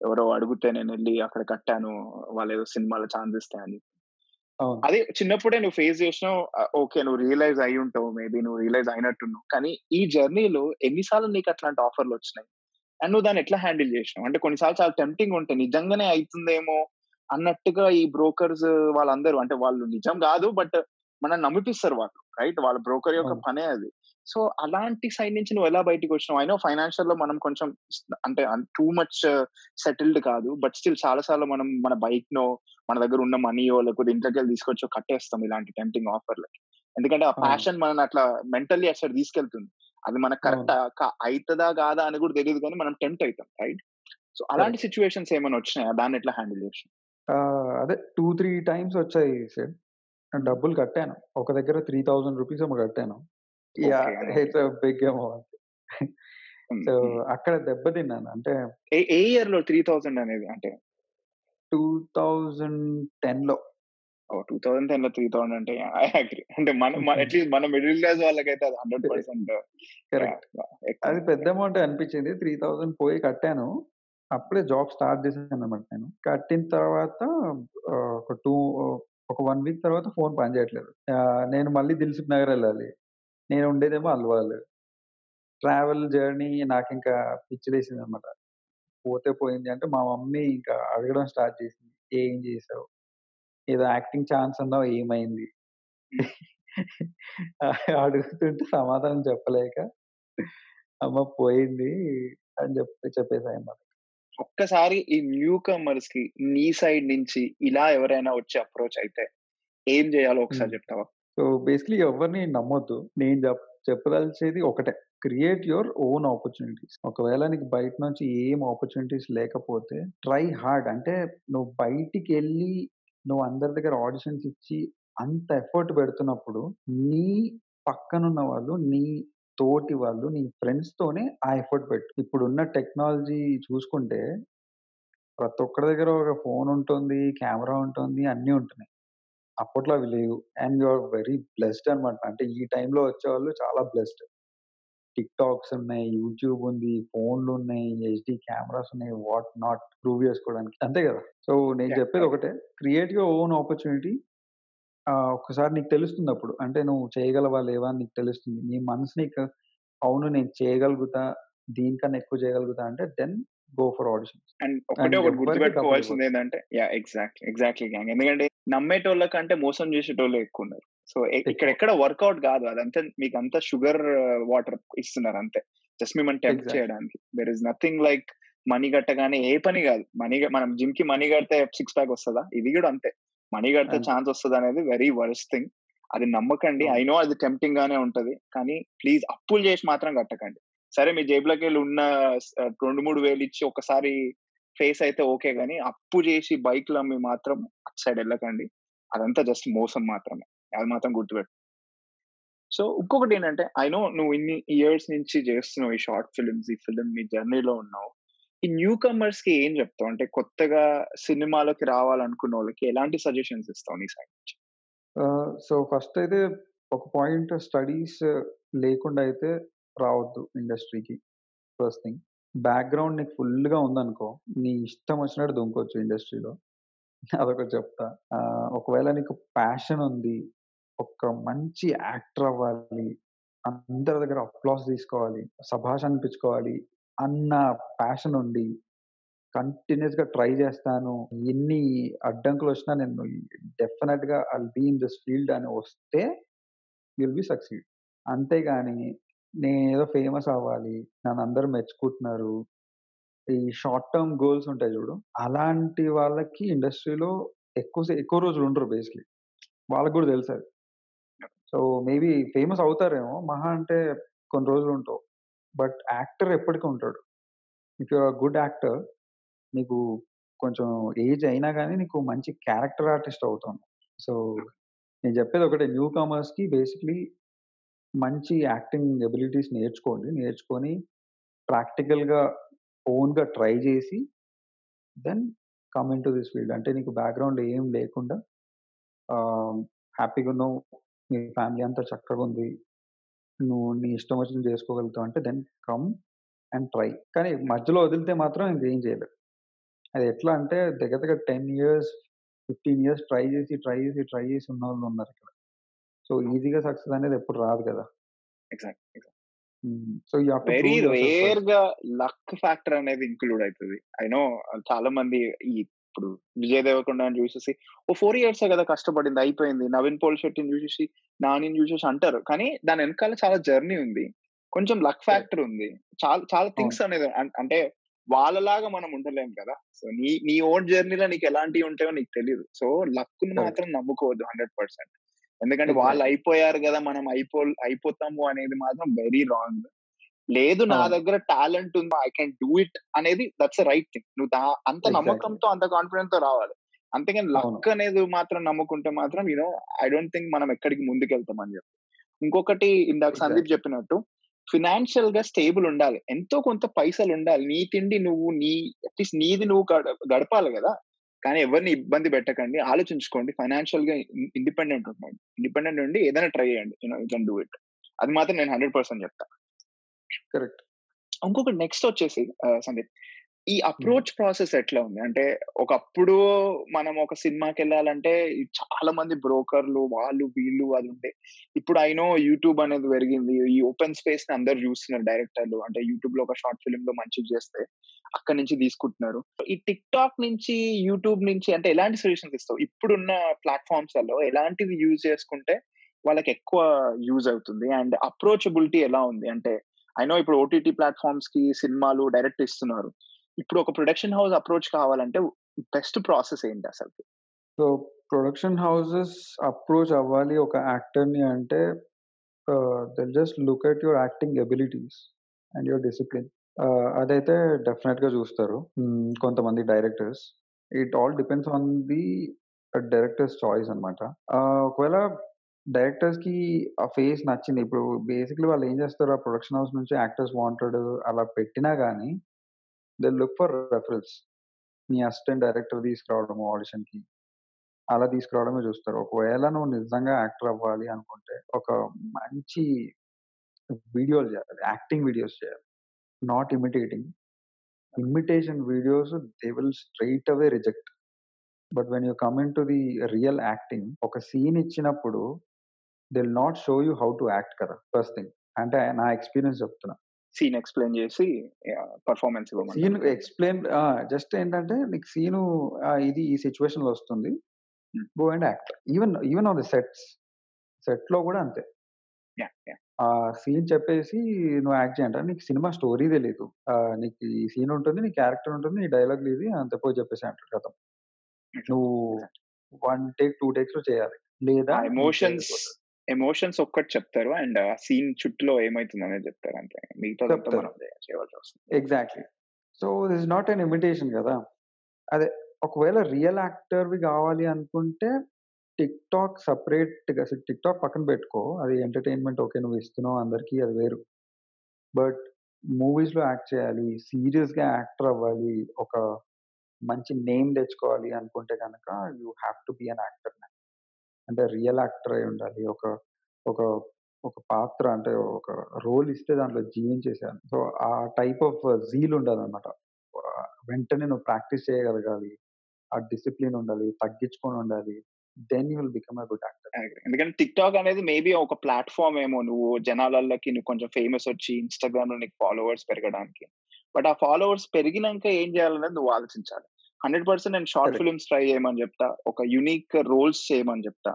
ఎవరో అడిగితే నేను వెళ్ళి అక్కడ కట్టాను వాళ్ళు ఏదో సినిమాలో ఛాన్స్ ఇస్తాయని. అదే చిన్నప్పుడే నువ్వు ఫేస్ చేసినావు ఓకే నువ్వు రియలైజ్ అయి ఉంటావు మేబీ నువ్వు రియలైజ్ అయినట్టున్నావు. కానీ ఈ జర్నీలో ఎన్నిసార్లు నీకు అట్లాంటి ఆఫర్లు వచ్చినాయి? అండ్ నువ్వు దాన్ని ఎట్లా హ్యాండిల్ చేసినావు? అంటే కొన్నిసార్లు చాలా టెంప్టింగ్ ఉంటాయి నిజంగానే అవుతుందేమో అన్నట్టుగా ఈ బ్రోకర్స్ వాళ్ళందరూ అంటే వాళ్ళు నిజం కాదు బట్ మనం నమ్మిపిస్తారు వాళ్ళు రైట్ వాళ్ళ బ్రోకర్ యొక్క. పనే అది సో అలాంటి సైడ్ నుంచి నువ్వు ఎలా బయటికి వచ్చినావు అయినా ఫైనాన్షియల్లో మనం కొంచెం అంటే టూ మచ్ సెటిల్డ్ కాదు బట్ స్టిల్ చాలా సార్లు మనం మన బైక్ నో మన దగ్గర ఉన్న మనీయో లేకపోతే ఇంట్లోకి వెళ్ళి తీసుకొచ్చో కట్టేస్తాం ఇలాంటి టెంప్టింగ్ ఆఫర్లకి ఎందుకంటే ఆ. ప్యాషన్ మనని అట్లా మెంటల్లీ అసలు తీసుకెళ్తుంది అది మనకు కరెక్ట్. అవుతుందా కాదా అని కూడా తెలియదు కానీ మనం టెంప్ట్ అవుతాం రైట్ సో అలాంటి. సిచ్యువేషన్స్ ఏమైనా వచ్చినాయా దాన్ని ఎట్లా హ్యాండిల్ చేసినావు ఆహ్, అదే 2, 3 టైమ్స్ వచ్చాయి సెట్. డబ్బులు కట్టాను. ఒక దగ్గర 3000 రూపీస్ ఏమో కట్టాను. Yeah! Okay. It's a big amount. Hmm. So, hmm. అక్కడ దెబ్బతిన్నాను. అంటే ఏ ఏ ఇయర్‌లో 3000 అనేది అంటే? 2010లో. ఓహ్! 2010లో 3000 అంటే ఐ అగ్రీ. అంటే మనం మన అట్‌లీస్ట్ మన మిడిల్ క్లాస్ వాళ్ళకైతే అది 100% యాహ్! కరెక్ట్. యాహ్! అది. పెద్ద అమౌంటే అనిపించింది. 3000 పోయి కట్టాను. అప్పుడే జాబ్ స్టార్ట్ చేశానన్నమాట నేను. కట్టిన తర్వాత ఒక టూ ఒక వన్ వీక్ తర్వాత ఫోన్ పనిచేయట్లేదు. చేయట్లేదు నేను మళ్ళీ దిల్సుఖ్ నగర్ వెళ్ళాలి నేను ఉండేదేమో అల్వాల్. ట్రావెల్ జర్నీ నాకు ఇంకా పిచ్చిలేసింది అనమాట పోతే పోయింది అంటే మా మమ్మీ ఇంకా అడగడం స్టార్ట్ చేసింది. "ఏం చేసావు? ఏదో యాక్టింగ్ ఛాన్స్ అన్నావు ఏమైంది?" అడుగుతుంటే సమాధానం చెప్పలేక అమ్మ పోయింది అని చెప్పి చెప్పేసానన్నమాట. ఒక్కసారి ఈ న్యూ కమర్స్‌కి నీ సైడ్ నుంచి ఇలా ఎవరైనా వచ్చి అప్రోచ్ అయితే ఏం చేయాలో ఒకసారి. చెప్తావా? సో, బేసికల్లీ ఎవరిని నమ్మొద్దు. నేను చెప్పదలిచేది ఒకటే. Create your own opportunities. ఒకవేళ నీకు బయట నుంచి ఏం ఆపర్చునిటీస్ లేకపోతే ట్రై హార్డ్. అంటే నువ్వు బయటికెళ్ళి నువ్వు అందరి దగ్గర ఆడిషన్స్ ఇచ్చి అంత ఎఫర్ట్ పెడుతున్నప్పుడు నీ పక్కనున్న వాళ్ళు, నీ తోటి వాళ్ళు, నీ ఫ్రెండ్స్‌తోనే ఆ ఎఫర్ట్ పెట్టు. ఇప్పుడున్న టెక్నాలజీ చూసుకుంటే ప్రతి ఒక్కరి దగ్గర ఒక ఫోన్ ఉంటుంది, కెమెరా ఉంటుంది, అన్నీ ఉంటున్నాయి. అప్పట్లో అవి లేవు. And you are very blessed అన్నమాట. అంటే ఈ టైంలో వచ్చేవాళ్ళు చాలా బ్లెస్డ్. టిక్‌టాక్స్ ఉన్నాయి, యూట్యూబ్ ఉంది, ఫోన్‌లున్నాయి, హెచ్‌డీ కెమెరాస్ ఉన్నాయి. వాట్ నాట్ ప్రూవ్ చేసుకోవడానికి. అంతే కదా! సో, నేను! చెప్పేది. ఒకటే. Create your own opportunity. ఒక్కసారి నీకు తెలుస్తుందప్పుడు. అంటే నువ్వు చేయగలవా? లేవా? అని నీకు తెలుస్తుంది. నీ మనసు నీకు అవును నేను చేయగలుగుతా, దీనికన్నా ఎక్కువ చేయగలుగుతా అంటే then go for auditions. And ఒకటే అండ్ ఒకటి ఎవ్వరికీ డబ్బులు గుర్తుపెట్టుకోవాల్సింది ఇవ్వద్దు. ఏందంటే యాహ్! ఎగ్జాక్ట్‌లీ. Exactly gang. ఎందుకంటే నమ్మేటోళ్ళ కంటే మోసం చేసేటోళ్ళే ఎక్కువున్నారు. సో, ఎ ఇక్కడ ఎక్కువ. ఎక్కడ వర్కౌట్ కాదు. అదంతా మీకంతా షుగర్ వాటర్ ఇస్తున్నారు అంతే. జస్ట్ మిమ్మల్ని టెంప్ట్ ఎగ్జాక్ట్‌లీ. చేయడానికి. There is nothing like money కట్టగానే ఏ పని కాదు. మనీ మనం జిమ్‌కి మనీ కడితే సిక్స్ ప్యాక్ వస్తదా? ఇది కూడా అంతే. మనీ కడితే. ఛాన్స్ వస్తదనేది వెరీ వరస్ట్ థింగ్. అది నమ్మకండి. ఐ. నో అది టెంప్టింగ్ గానే ఉంటది. కానీ ప్లీజ్ అప్పులు చేసి మాత్రం కట్టకండి. సరే మీ జేబులోకెళ్ళి ఉన్న స్ 2, 3 వేలు ఇచ్చి ఒకసారి ఫేస్ అయితే ఓకే గానీ అప్పు చేసి బైక్‌లు అమ్మి మాత్రం అటు సైడ్ ఎళ్ళకండి. అదంతా జస్ట్ మోసం మాత్రమే. అది మాత్రం గుర్తుపెట్టు. సో, ఇంకొకటేంటంటే ఐ నో నువ్వు ఇన్ని ఇయర్స్ నుంచి చేస్తున్నావు ఈ షార్ట్ ఫిల్మ్స్, ఈ ఫిల్మ్ నీ జర్నీలో ఉన్నావు. ఈ న్యూ కమర్స్‌కి ఏం చెప్తావు? అంటే కొత్తగా సినిమాలోకి రావాలనుకున్నోళ్ళకి ఎలాంటి సజెషన్స్ ఇస్తావు నీ సైడ్ నుంచి? సో, ఫస్ట్ అయితే ఒక పాయింట్ స్టడీస్ లేకుండా అయితే రావద్దు ఇండస్ట్రీకి. First thing. బ్యాక్‌గ్రౌండ్ నీకు ఫుల్‌గా ఉందనుకో, నీ ఇష్టం వచ్చినట్టు దుంకోవచ్చు ఇండస్ట్రీలో. అదొకటి చెప్తా. ఒకవేళ నీకు ప్యాషన్ ఉంది, ఒక మంచి యాక్టర్ అవ్వాలి, అందరి దగ్గర అప్లాస్ తీసుకోవాలి, సభాష అనిపించుకోవాలి అన్న ప్యాషన్ ఉండి కంటిన్యూయస్‌గా ట్రై చేస్తాను. ఎన్ని అడ్డంకులొచ్చినా నేను డెఫినిట్‌గా I be in this field అని వస్తే యుల్ విల్ బి సక్సీడ్. అంతేగాని నేనేదో ఫేమస్ అవ్వాలి, నన్నందరూ మెచ్చుకుంటున్నారు. ఈ షార్ట్ టర్మ్ గోల్స్ ఉంటాయి చూడు. అలాంటి వాళ్ళకి ఇండస్ట్రీలో ఎక్కువ సే ఎక్కువ రోజులు ఉండరు బేసికల్లీ. వాళ్ళకి కూడా తెలుసది. సో, మేబీ ఫేమస్ అవుతారేమో మహా అంటే కొన్ని రోజులు ఉంటావు. బట్ యాక్టర్ ఎప్పటికి ఉంటాడు. ఇఫ్ యూఆర్ గుడ్ యాక్టర్ నీకు కొంచెం ఏజ్ అయినా కానీ నీకు మంచి క్యారెక్టర్ ఆర్టిస్ట్ అవుతావు. సో, నేను చెప్పేది ఒకటే న్యూ కామర్స్కి బేసిక్లీ మంచి యాక్టింగ్ ఎబిలిటీస్ నేర్చుకోండి. నేర్చుకొని ప్రాక్టికల్‌గా ఓన్‌గా ట్రై చేసి then come into this field. అంటే నీకు బ్యాక్‌గ్రౌండ్ ఏం లేకుండా హ్యాపీగా ఉన్నావు మీ ఫ్యామిలీ అంతా చక్కగా ఉంది నువ్వు నీ ఇష్టం వచ్చినట్టు చేసుకోగలుగుతావు అంటే దెన్ కమ్ అండ్ ట్రై. కానీ మధ్యలో వదిలితే మాత్రం ఇంకేం చేయలేవు. అది ఎట్లా అంటే దగ్గర దగ్గర 10 ఇయర్స్, 15 ఇయర్స్ ట్రై చేసి, ట్రై చేసి, ట్రై చేసి ఉన్నోళ్ళు ఉన్నారిక్కడ. సో, ఈజీగా సక్సెస్ అనేది ఎప్పుడు రాదు కదా! ఎగ్జాక్ట్. So, very first. రేర్‌గా లక్ ఫ్యాక్టర్ అనేది ఇంక్లూడ్ అయితది. ఐ నో చాలా మంది ఈ ఇప్పుడు విజయ్ దేవరకొండని చూసేసి ఓ 4 ఇయర్సే కదా కష్టపడింది అయిపోయింది. నవీన్ పోలిశెట్టిని చూసేసి, నానిని చూసేసి అంటారు. కానీ దాని వెనకాల చాలా జర్నీ ఉంది. కొంచెం లక్. ఫ్యాక్టర్ ఉంది. చాలా చాలా. థింగ్స్ అనేది అన్ అంటే వాళ్ళలాగా మనం ఉండలేం కదా! సో, నీ నీ ఓన్ జర్నీలో నీకు ఎలాంటివి ఉంటాయో నీకు తెలీదు. So, correct. మాత్రం నమ్ముకోవద్దు 100%. ఎందుకంటే వాళ్ళు. అయిపోయారు కదా! మనం అయిపో అయిపోతాము అనేది మాత్రం వెరీ రాంగ్. లేదు నా. దగ్గర టాలెంట్ ఉంది. ఐ కెన్ డూ ఇట్ అనేది దట్స్ రైట్ థింగ్. నువ్వు అంత. నమ్మకంతో, అంత కాన్ఫిడెన్స్‌తో రావాలి. అంతేగాని. లక్ అనేది మాత్రం నమ్ముకుంటే మాత్రం యూనో ఐ డోంట్ థింక్ మనం ఎక్కడికి ముందుకెళ్తాం అని చెప్పి. ఇంకొకటి ఇందాక సందీప్. చెప్పినట్టు ఫినాన్షియల్‌గా స్టేబుల్ ఉండాలి. ఎంతో కొంత పైసలుండాలి. నీ తిండి నువ్వు నీ అట్‌లీస్ట్ నీది నువ్వు గడ గడపాలి గదా! కానీ ఎవరిని ఇబ్బంది పెట్టకండి. ఆలోచించుకోండి. ఫైనాన్షియల్‌గా ఇన్ ఇండిపెండెంట్ ఉండండి. ఇండిపెండెంట్ ఉండి ఏదైనా ట్రై చేయండి. You know you can do it. అది మాత్రం నేను 100% చెప్తా. కరెక్ట్. ఇంకొకటి నెక్స్ట్ వచ్చేసి సందీప్ ఈ. అప్రోచ్ ప్రాసెస్ ఎట్లా ఉంది? అంటే ఒకప్పుడు మనం ఒక సినిమాకెళ్ళాలంటే చాలా మంది బ్రోకర్‌లు వాళ్ళు వీళ్ళు అది ఉండే. ఇప్పుడు ఐ నో యూట్యూబ్ అనేది పెరిగింది. ఈ ఓపెన్ స్పేస్‌ని అందరూ చూస్తున్నారు డైరెక్టర్లు. అంటే యూట్యూబ్‌లో ఒక షార్ట్ ఫిల్మ్‌లో మంచిగా చేస్తే అక్కడి నుంచి తీసుకుంటున్నారు. ఈ టిక్‌టాక్ నుంచి, యూట్యూబ్ నుంచి అంటే ఎలాంటి సజెషన్స్ ఇస్తావు? ఇప్పుడున్న ప్లాట్‌ఫార్మ్స్‌లలో ఎలాంటివి యూజ్ చేసుకుంటే వాళ్ళకి ఎక్కువ యూజ్ అవుతుంది? అండ్ అప్రోచబిలిటీ ఎలా ఉంది? అంటే అయినా ఇప్పుడు ఓటీటీ ప్లాట్ఫామ్స్కి సినిమాలు డైరెక్ట్ ఇస్తున్నారు. ఇప్పుడు ఒక ప్రొడక్షన్ హౌస్ అప్రోచ్ కావాలంటే బెస్ట్ ప్రాసెస్ ఏంటి అసలు సో, ప్రొడక్షన్ హౌసెస్ అప్రోచ్ అవ్వాలి ఒక యాక్టర్‌ని అంటే they'll just look at your acting abilities and your discipline. అదైతే డెఫినెట్గా చూస్తారు. కొంతమంది directors. It all depends on the director's choice అనమాట ఒకవేళ డైరెక్టర్స్‌కి ఆ ఫేస్ నచ్చింది. ఇప్పుడు బేసికల్లీ వాళ్ళు ఏం చేస్తారు ఆ ప్రొడక్షన్ హౌస్ నుంచి యాక్టర్స్ వాంటెడ్ అలా పెట్టినా కానీ దే లుక్ ఫర్ రెఫరల్స్. నీ అసిస్టెంట్ డైరెక్టర్ తీసుకురావడము ఆడిషన్‌కి. అలా తీసుకురావడమే చూస్తారు. ఒకవేళ నువ్వు నిజంగా యాక్టర్ అవ్వాలి అనుకుంటే ఒక మంచి వీడియోలు చేయాలి. యాక్టింగ్ వీడియోస్ చేయాలి. Not imitating. Imitation videos they will straight away reject. But when you come into the real acting ఒక సీన్ ఇచ్చినప్పుడు they will not show you how to act కదా! First thing. అంటే నా ఎక్స్‌పీరియన్స్ చెప్తున్నా. Scene explain చేసి! Performance scene. Explain! Just ఏంటంటే నీకు scene ఇది ఈ సిట్యుయేషన్‌లో వస్తుంది. హ్మ్. Go and act. Even even on the sets. సెట్‌లో కూడా అంతే. సీన్ చెప్పేసి నువ్వు యాక్ట్ చేయి అంటారు. నీకు సినిమా స్టోరీ తెలీదు. నీకు ఈ సీన్ ఉంటుంది. నీ క్యారెక్టర్ ఉంటుంది. నీ డైలాగ్‌లు ఇది అంతే పోయి చెప్పేసేయి అంటాడు ఖతం. ఎగ్జాక్ట్‌లీ. నువ్వు. 1 టేక్, 2 టేక్స్‌లో చేయాలి. లేదా ఎమోషన్స్. ఎమోషన్స్ ఒక్కటి చెప్తారు. అండ్ ఆ సీన్ చుట్టులో చెప్తారు అంతే. మిగతాదంతా చెప్తారు. మనం చేయవలసి వస్తుంది. Exactly. So, this not an imitation కదా! అదే ఒకవేళ రియల్ యాక్టర్‌వి కావాలి అనుకుంటే టిక్‌టాక్ సెపరేట్‌గా అసలు టిక్‌టాక్ పక్కన పెట్టుకో. అది ఎంటర్‌టైన్‌మెంట్ ఓకే. నువ్వు ఇస్తున్నావు అందరికి అది వేరు. బట్ మూవీస్‌లో యాక్ట్ చేయాలి. సీరియస్‌గా యాక్టర్ అవ్వాలి. ఒక మంచి నేమ్ తెచ్చుకోవాలి అనుకుంటే గనక you have to be an actor. అంటే రియల్ యాక్టర్ అయి ఉండాలి. ఒక ఒక ఒక పాత్ర అంటే ఒక రోల్ ఇస్తే దాంట్లో జీవించేసాను. సో, ఆ టైప్ ఆఫ్ జీల్ ఉండాలన్నమాట. ఆహ్, వెంటనే నువ్వు ప్రాక్టీస్ చేయగలగాలి. ఆ డిసిప్లిన్ ఉండాలి. తగ్గించుకొని ఉండాలి. Then you will become a good actor. Agree. ఎందుకంటే టిక్‌టాక్ అనేది మేబీ ఒక ప్లాట్‌ఫార్మ్ ఏమో నువ్వు జనాలల్లకి నువ్వు కొంచెం ఫేమస్ వచ్చి ఇన్‌స్టాగ్రామ్‌లో నీకు ఫాలోవర్స్ పెరగడానికి. బట్ ఆ ఫాలోవర్స్ పెరిగినంక ఏం చేయాలనేది నువ్వు ఆలోచించాలి. 100% నేను షార్ట్. ఫిల్మ్స్ ట్రై చేయమని చెప్తా. ఒక యూనిక్ రోల్స్ చేయమని చెప్తా.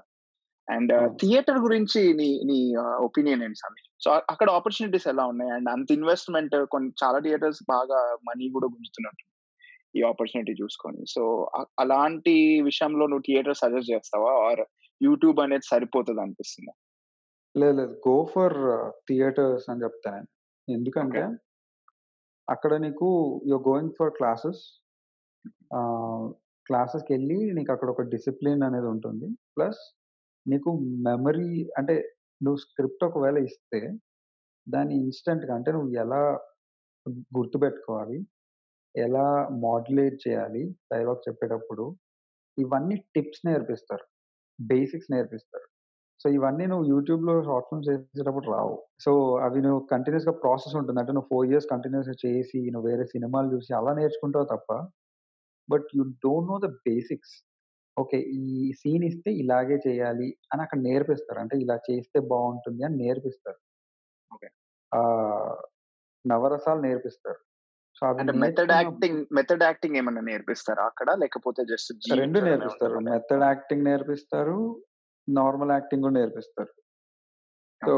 అండ్. థియేటర్ గురించి నీ నీ ఒపీనియన్ ఏంటి సందీప్? సో, అక్కడ ఆపర్చునిటీస్ ఎలా ఉన్నాయి? అండ్ అంత ఇన్వెస్ట్‌మెంట్ కొన్ని చాలా థియేటర్స్ బాగా మనీ కూడా గుంజుతున్నట్టు. ఈ ఆపర్చునిటీ చూసుకొని. సో, అలాంటి విషయంలో నువ్వు థియేటర్ సజెస్ట్ చేస్తావా? ఆర్ యూట్యూబ్ అనేది సరిపోతదనిపిస్తుందా? లేదు లేదు. గో ఫర్ థియేటర్స్ అని చెప్తా నేను. ఎందుకంటే. అక్కడ నీకు you are going for classes. ఆహ్, క్లాసెస్‌కెళ్ళి నీకు అక్కడ ఒక డిసిప్లిన్ అనేది ఉంటుంది. ప్లస్ నీకు మెమరీ అంటే నువ్వు స్క్రిప్ట్ ఒకవేళ ఇస్తే దాన్ని ఇన్‌స్టంట్‌గా అంటే నువ్వు ఎలా గుర్తుపెట్టుకోవాలి? ఎలా మాడ్యులేట్ చేయాలి డైలాగ్ చెప్పేటప్పుడు? ఇవన్నీ టిప్స్ నేర్పిస్తారు. బేసిక్స్ నేర్పిస్తారు. సో, ఇవన్నీ నువ్వు యూట్యూబ్‌లో షార్ట్ ఫిల్మ్స్ చేసేటప్పుడు రావు. సో, అవి నువ్వు కంటిన్యూయస్‌గా ప్రాసెస్ ఉంటుంది. అంటే నువ్వు 4 ఇయర్స్ కంటిన్యూయస్‌గా చేసి నువ్వు వేరే సినిమాలు చూసి అలా నేర్చుకుంటావు తప్ప but you don't know the basics. Okay. ఈ సీన్ ఇస్తే ఇలాగే చేయాలి అని అక్కడ నేర్పిస్తారు. అంటే ఇలా చేస్తే బావుంటుంది అని నేర్పిస్తారు. ఓకే. నవరసాలు నేర్పిస్తారు. సో, అంటే మెథడ్ యాక్టింగ్, మెథడ్ యాక్టింగ్ ఏమన్నా నేర్పిస్తారా అక్కడ? లేకపోతే జస్ట్ 2 జీవించడమే నేర్పిస్తారు. మెథడ్ యాక్టింగ్ నేర్పిస్తారు. నార్మల్ యాక్టింగ్ కూడా నేర్పిస్తారు. సో.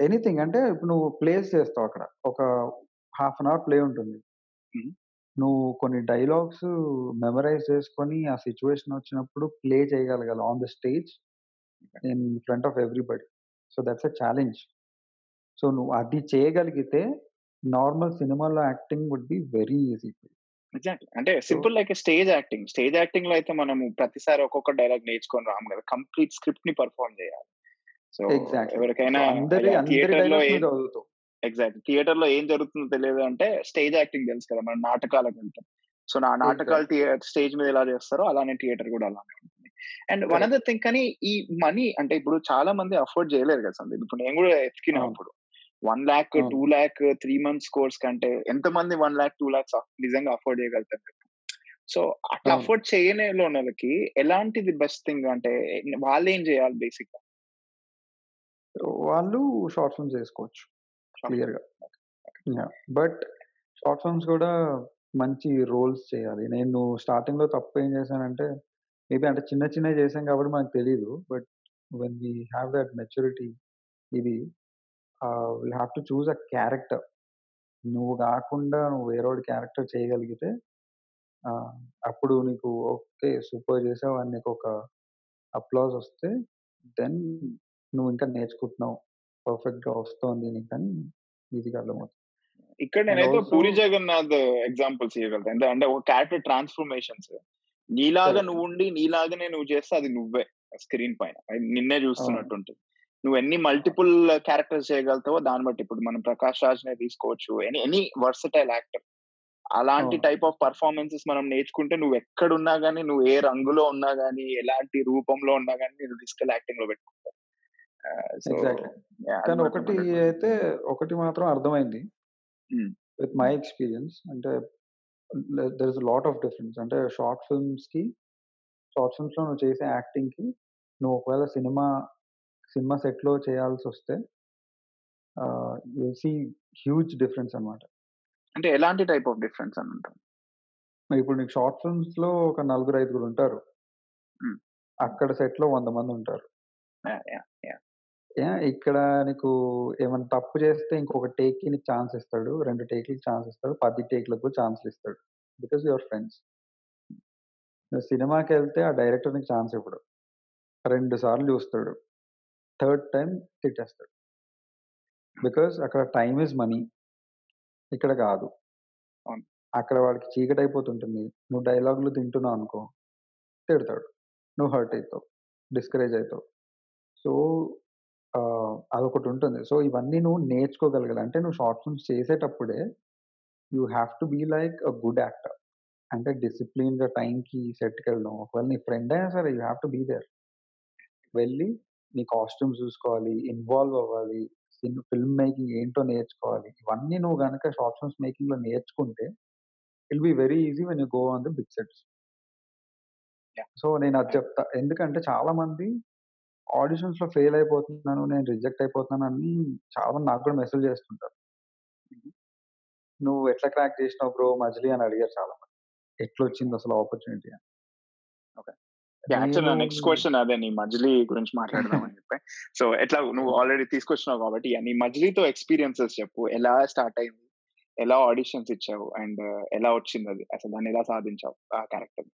ఎనీథింగ్ అంటే ఇప్పుడు నువ్వు ప్లేస్ చేస్తావు అక్కడ. ఒక హాఫ్ అన్ అవర్ ప్లే ఉంటుంది. నువ్వు కొన్ని డైలాగ్స్ మెమరైజ్ చేసుకొని ఆ సిట్యుయేషన్ వచ్చినప్పుడు ప్లే చేయగలగాలి on the stage okay. In front of everybody. So, that's a challenge. So, నువ్వు అది చేయగలిగితే నార్మల్ సినిమాలో acting would be very easy. Exactly. అంటే so simple like stage acting. Stage యాక్టింగ్‌లో అయితే మనము ప్రతిసారి ఒక్కొక్క డైలాగ్ నేర్చుకొని రాము గదా! కంప్లీట్ స్క్రిప్ట్‌ని పెర్ఫార్మ్ జేయాలి. So exactly. సో ఎవరికైనా అందరి ఇలా అందరి థియేటర్‌లో డైలాగ్స్ ఏం నువ్వు చదువుతావు. ఎగ్జాక్ట్‌లీ. థియేటర్‌లో ఏం జరుగుతుందో తెలియదు అంటే స్టేజ్ యాక్టింగ్ తెలుసు కదా! మనం నాటకాలకు వెళ్తాం. సో నా నాటకాలు స్టేజ్ మీద ఎలా చేస్తారో అలానే థియేటర్ గూడా అలానే ఉంటుంది. And one. అదర్ థింగ్ కానీ ఈ మనీ అంటే ఇప్పుడు చాలా మంది అఫోర్డ్ చేయలేరు కదా సందీప్. ఇప్పుడు నేను గూడా ఎతికినా. అప్పుడు. 1,00,000, అవును. 2,00,000 3 మంత్స్ కోర్స్ కంటే ఎంతమంది 1,00,000, 2,00,000 అఫ్ నిజంగా అఫోర్డ్ చేయగలుగుతారు. సో అట్లా. అఫోర్డ్ చేయలేనోళ్ళకి ఎలాంటిది బెస్ట్ థింగ్ అంటే వాళ్ళేం చేయాలి బేసిక్‌గా? వాళ్ళు షార్ట్ ఫిల్మ్స్ చేసుకోవచ్చు. క్లియర్‌గా. యాహ్! బట్ షార్ట్ ఫిల్మ్స్ కూడా మంచి రోల్స్ చేయాలి. నేను స్టార్టింగ్‌లో తప్పు ఏం చేశానంటే మేబీ అంటే చిన్న చిన్నవి చేశాం కాబట్టి మనకు తెలీదు. But when we have that maturity ఇది ఆహ్, we have to choose a character. నువ్వు కాకుండా నువ్వు వేరేవాడి క్యారెక్టర్ చేయగలిగితే ఆహ్, అప్పుడు నీకు ఓకే. సూపర్ చేసావు అని నీకొక అప్లాజ్ వస్తే దెన్ నువ్వు ఇంకా నేర్చుకుంటున్నావు. పర్ఫెక్ట్‌గా వస్తోంది నీకని ఈజీగా అర్థమవుతుంది. ఇక్కడ అండ్ నేనైతే ఆల్సో పూరి జగన్నాథ్ ఎగ్జాంపుల్స్ ఇయ్యగలుగుతా. ఎంత అంటే ఒక క్యారెక్టర్ ట్రాన్స్‌ఫర్మేషన్స్ నీలాగా కరెక్ట్. నువ్వుండి నీలాగానే నువ్వు చేస్తే అది నువ్వే స్క్రీన్ పైన. అది నిన్నే అవును. చూస్తున్నట్టు ఉంటుంది. నువ్వు ఎన్ని మల్టిపుల్ క్యారెక్టర్స్ చేయగలుగుతావో దాన్ని బట్టి ఇప్పుడు మనం 'ప్రకాష్ రాజ్‌నే' తీసుకోవచ్చు. Any any versatile actor. అలాంటి అవును. టైప్ ఆఫ్ పెర్ఫార్మన్సెస్ మనం నేర్చుకుంటే నువ్వు ఎక్కడున్నా గాని, నువ్వు ఏ రంగులో ఉన్నా గాని, ఎలాంటి రూపంలో ఉన్నా గాని నిన్ను తీసుకెళ్ళి యాక్టింగ్‌లో పెట్టుకుంటారు. ఎగ్జాక్ట్‌లీ. కానీ ఒకటి 100% అయితే ఒకటి మాత్రం అర్థమైంది. విత్ మై ఎక్స్‌పీరియన్స్ అంటే there is lot of difference. అంటే షార్ట్ ఫిల్మ్స్‌కి షార్ట్ ఫిల్మ్స్‌లో నువ్వు చేసే యాక్టింగ్‌కి నువ్వు ఒకవేళ సినిమా సినిమా సెట్‌లో చేయాల్సొస్తే ఆహ్, you will see huge difference అన్నమాట. అంటే ఎలాంటి టైప్ ఆఫ్ డిఫరెన్స్ అని అంటావు? ఇప్పుడు నీకు షార్ట్ ఫిల్మ్స్‌లో ఒక నలుగురు, ఐదుగురు ఉంటారు. అక్కడ సెట్‌లో 100 మంది ఉంటారు. యాహ్! ఇక్కడ నీకు ఏమైనా తప్పు చేస్తే ఇంకొక టేక్‌కి నీకు ఛాన్స్ ఇస్తాడు. 2 టేక్‌లకి ఛాన్స్ ఇస్తాడు. 10 టేక్‌లకు కూడా ఛాన్స్‌లు ఇస్తాడు. Because you are friends. నువ్వు సినిమాకెళ్తే ఆ డైరెక్టర్ నీకు ఛాన్స్ ఇవ్వడు. 2 సార్లు చూస్తాడు. థర్డ్ టైమ్ తిట్టేస్తాడు. బికాజ్ అక్కడ టైమ్ ఈస్ మనీ. ఇక్కడ కాదు. అవును. అక్కడ వాడికి చీకటయిపోతుంటుంది. నువ్వు డైలాగులు తింటున్నావనుకో తిడతాడు. నువ్వు హర్ట్ అయితావు. డిస్కరేజ్ అయితావు. సో, ఆహ్, అదొకటుంటుంది. సో, ఇవన్నీ నువ్వు నేర్చుకోగలగాలి. అంటే నువ్వు షార్ట్ ఫిల్మ్స్ చేసేటప్పుడే you have to be like a good actor. అంటే డిసిప్లిన్‌గా టైమ్‌కి సెట్‌కెళ్ళడం. ఒకవేళ నీ ఫ్రెండ్ అయినా సరే you have to be there. వెళ్ళి నీ కాస్ట్యూమ్స్ చూసుకోవాలి. ఇన్వాల్వ్ అవ్వాలి. సిన్ ఫిల్మ్ మేకింగ్ ఏంటో నేర్చుకోవాలి. ఇవన్నీ నువ్వు గనక షార్ట్ ఫిల్మ్స్ మేకింగ్‌లో నేర్చుకుంటే it will be very easy when you go on the big sets. Yeah! So, నేను అది! చెప్తా. ఎందుకంటే చాలా మంది ఆడిషన్స్‌లో ఫెయిల్ అయిపోతున్నాను. నేను రిజెక్ట్ అయిపోతున్నాను అని చాలా మంది నాకు కూడా మెసేజ్ చేస్తుంటారు. హుహు. నువ్వు ఎట్లా క్రాక్ చేసినావు బ్రో మజిలీ అని అడిగారు చాలా మంది. ఆపర్చునిటీ అని. ఓకే. యాహ్! యాక్చువల్ నా నేను నెక్స్ట్ క్వెషన్ అదే నీ మజిలీ గురించి మాట్లాడదాం అని చెప్పి. సో, ఎట్లా నువ్వు ఆల్రెడీ తీసుకొచ్చినావు కాబట్టి నీ మజిలీతో ఎక్స్‌పీరియన్సెస్ చెప్పు. ఎలా స్టార్ట్ అయింది? ఎలా ఆడిషన్స్ ఇచ్చావు? అండ్ ఎలా వచ్చిందది? అసలు దాన్ని ఎలా సాధించావు ఆ క్యారెక్టర్‌ని?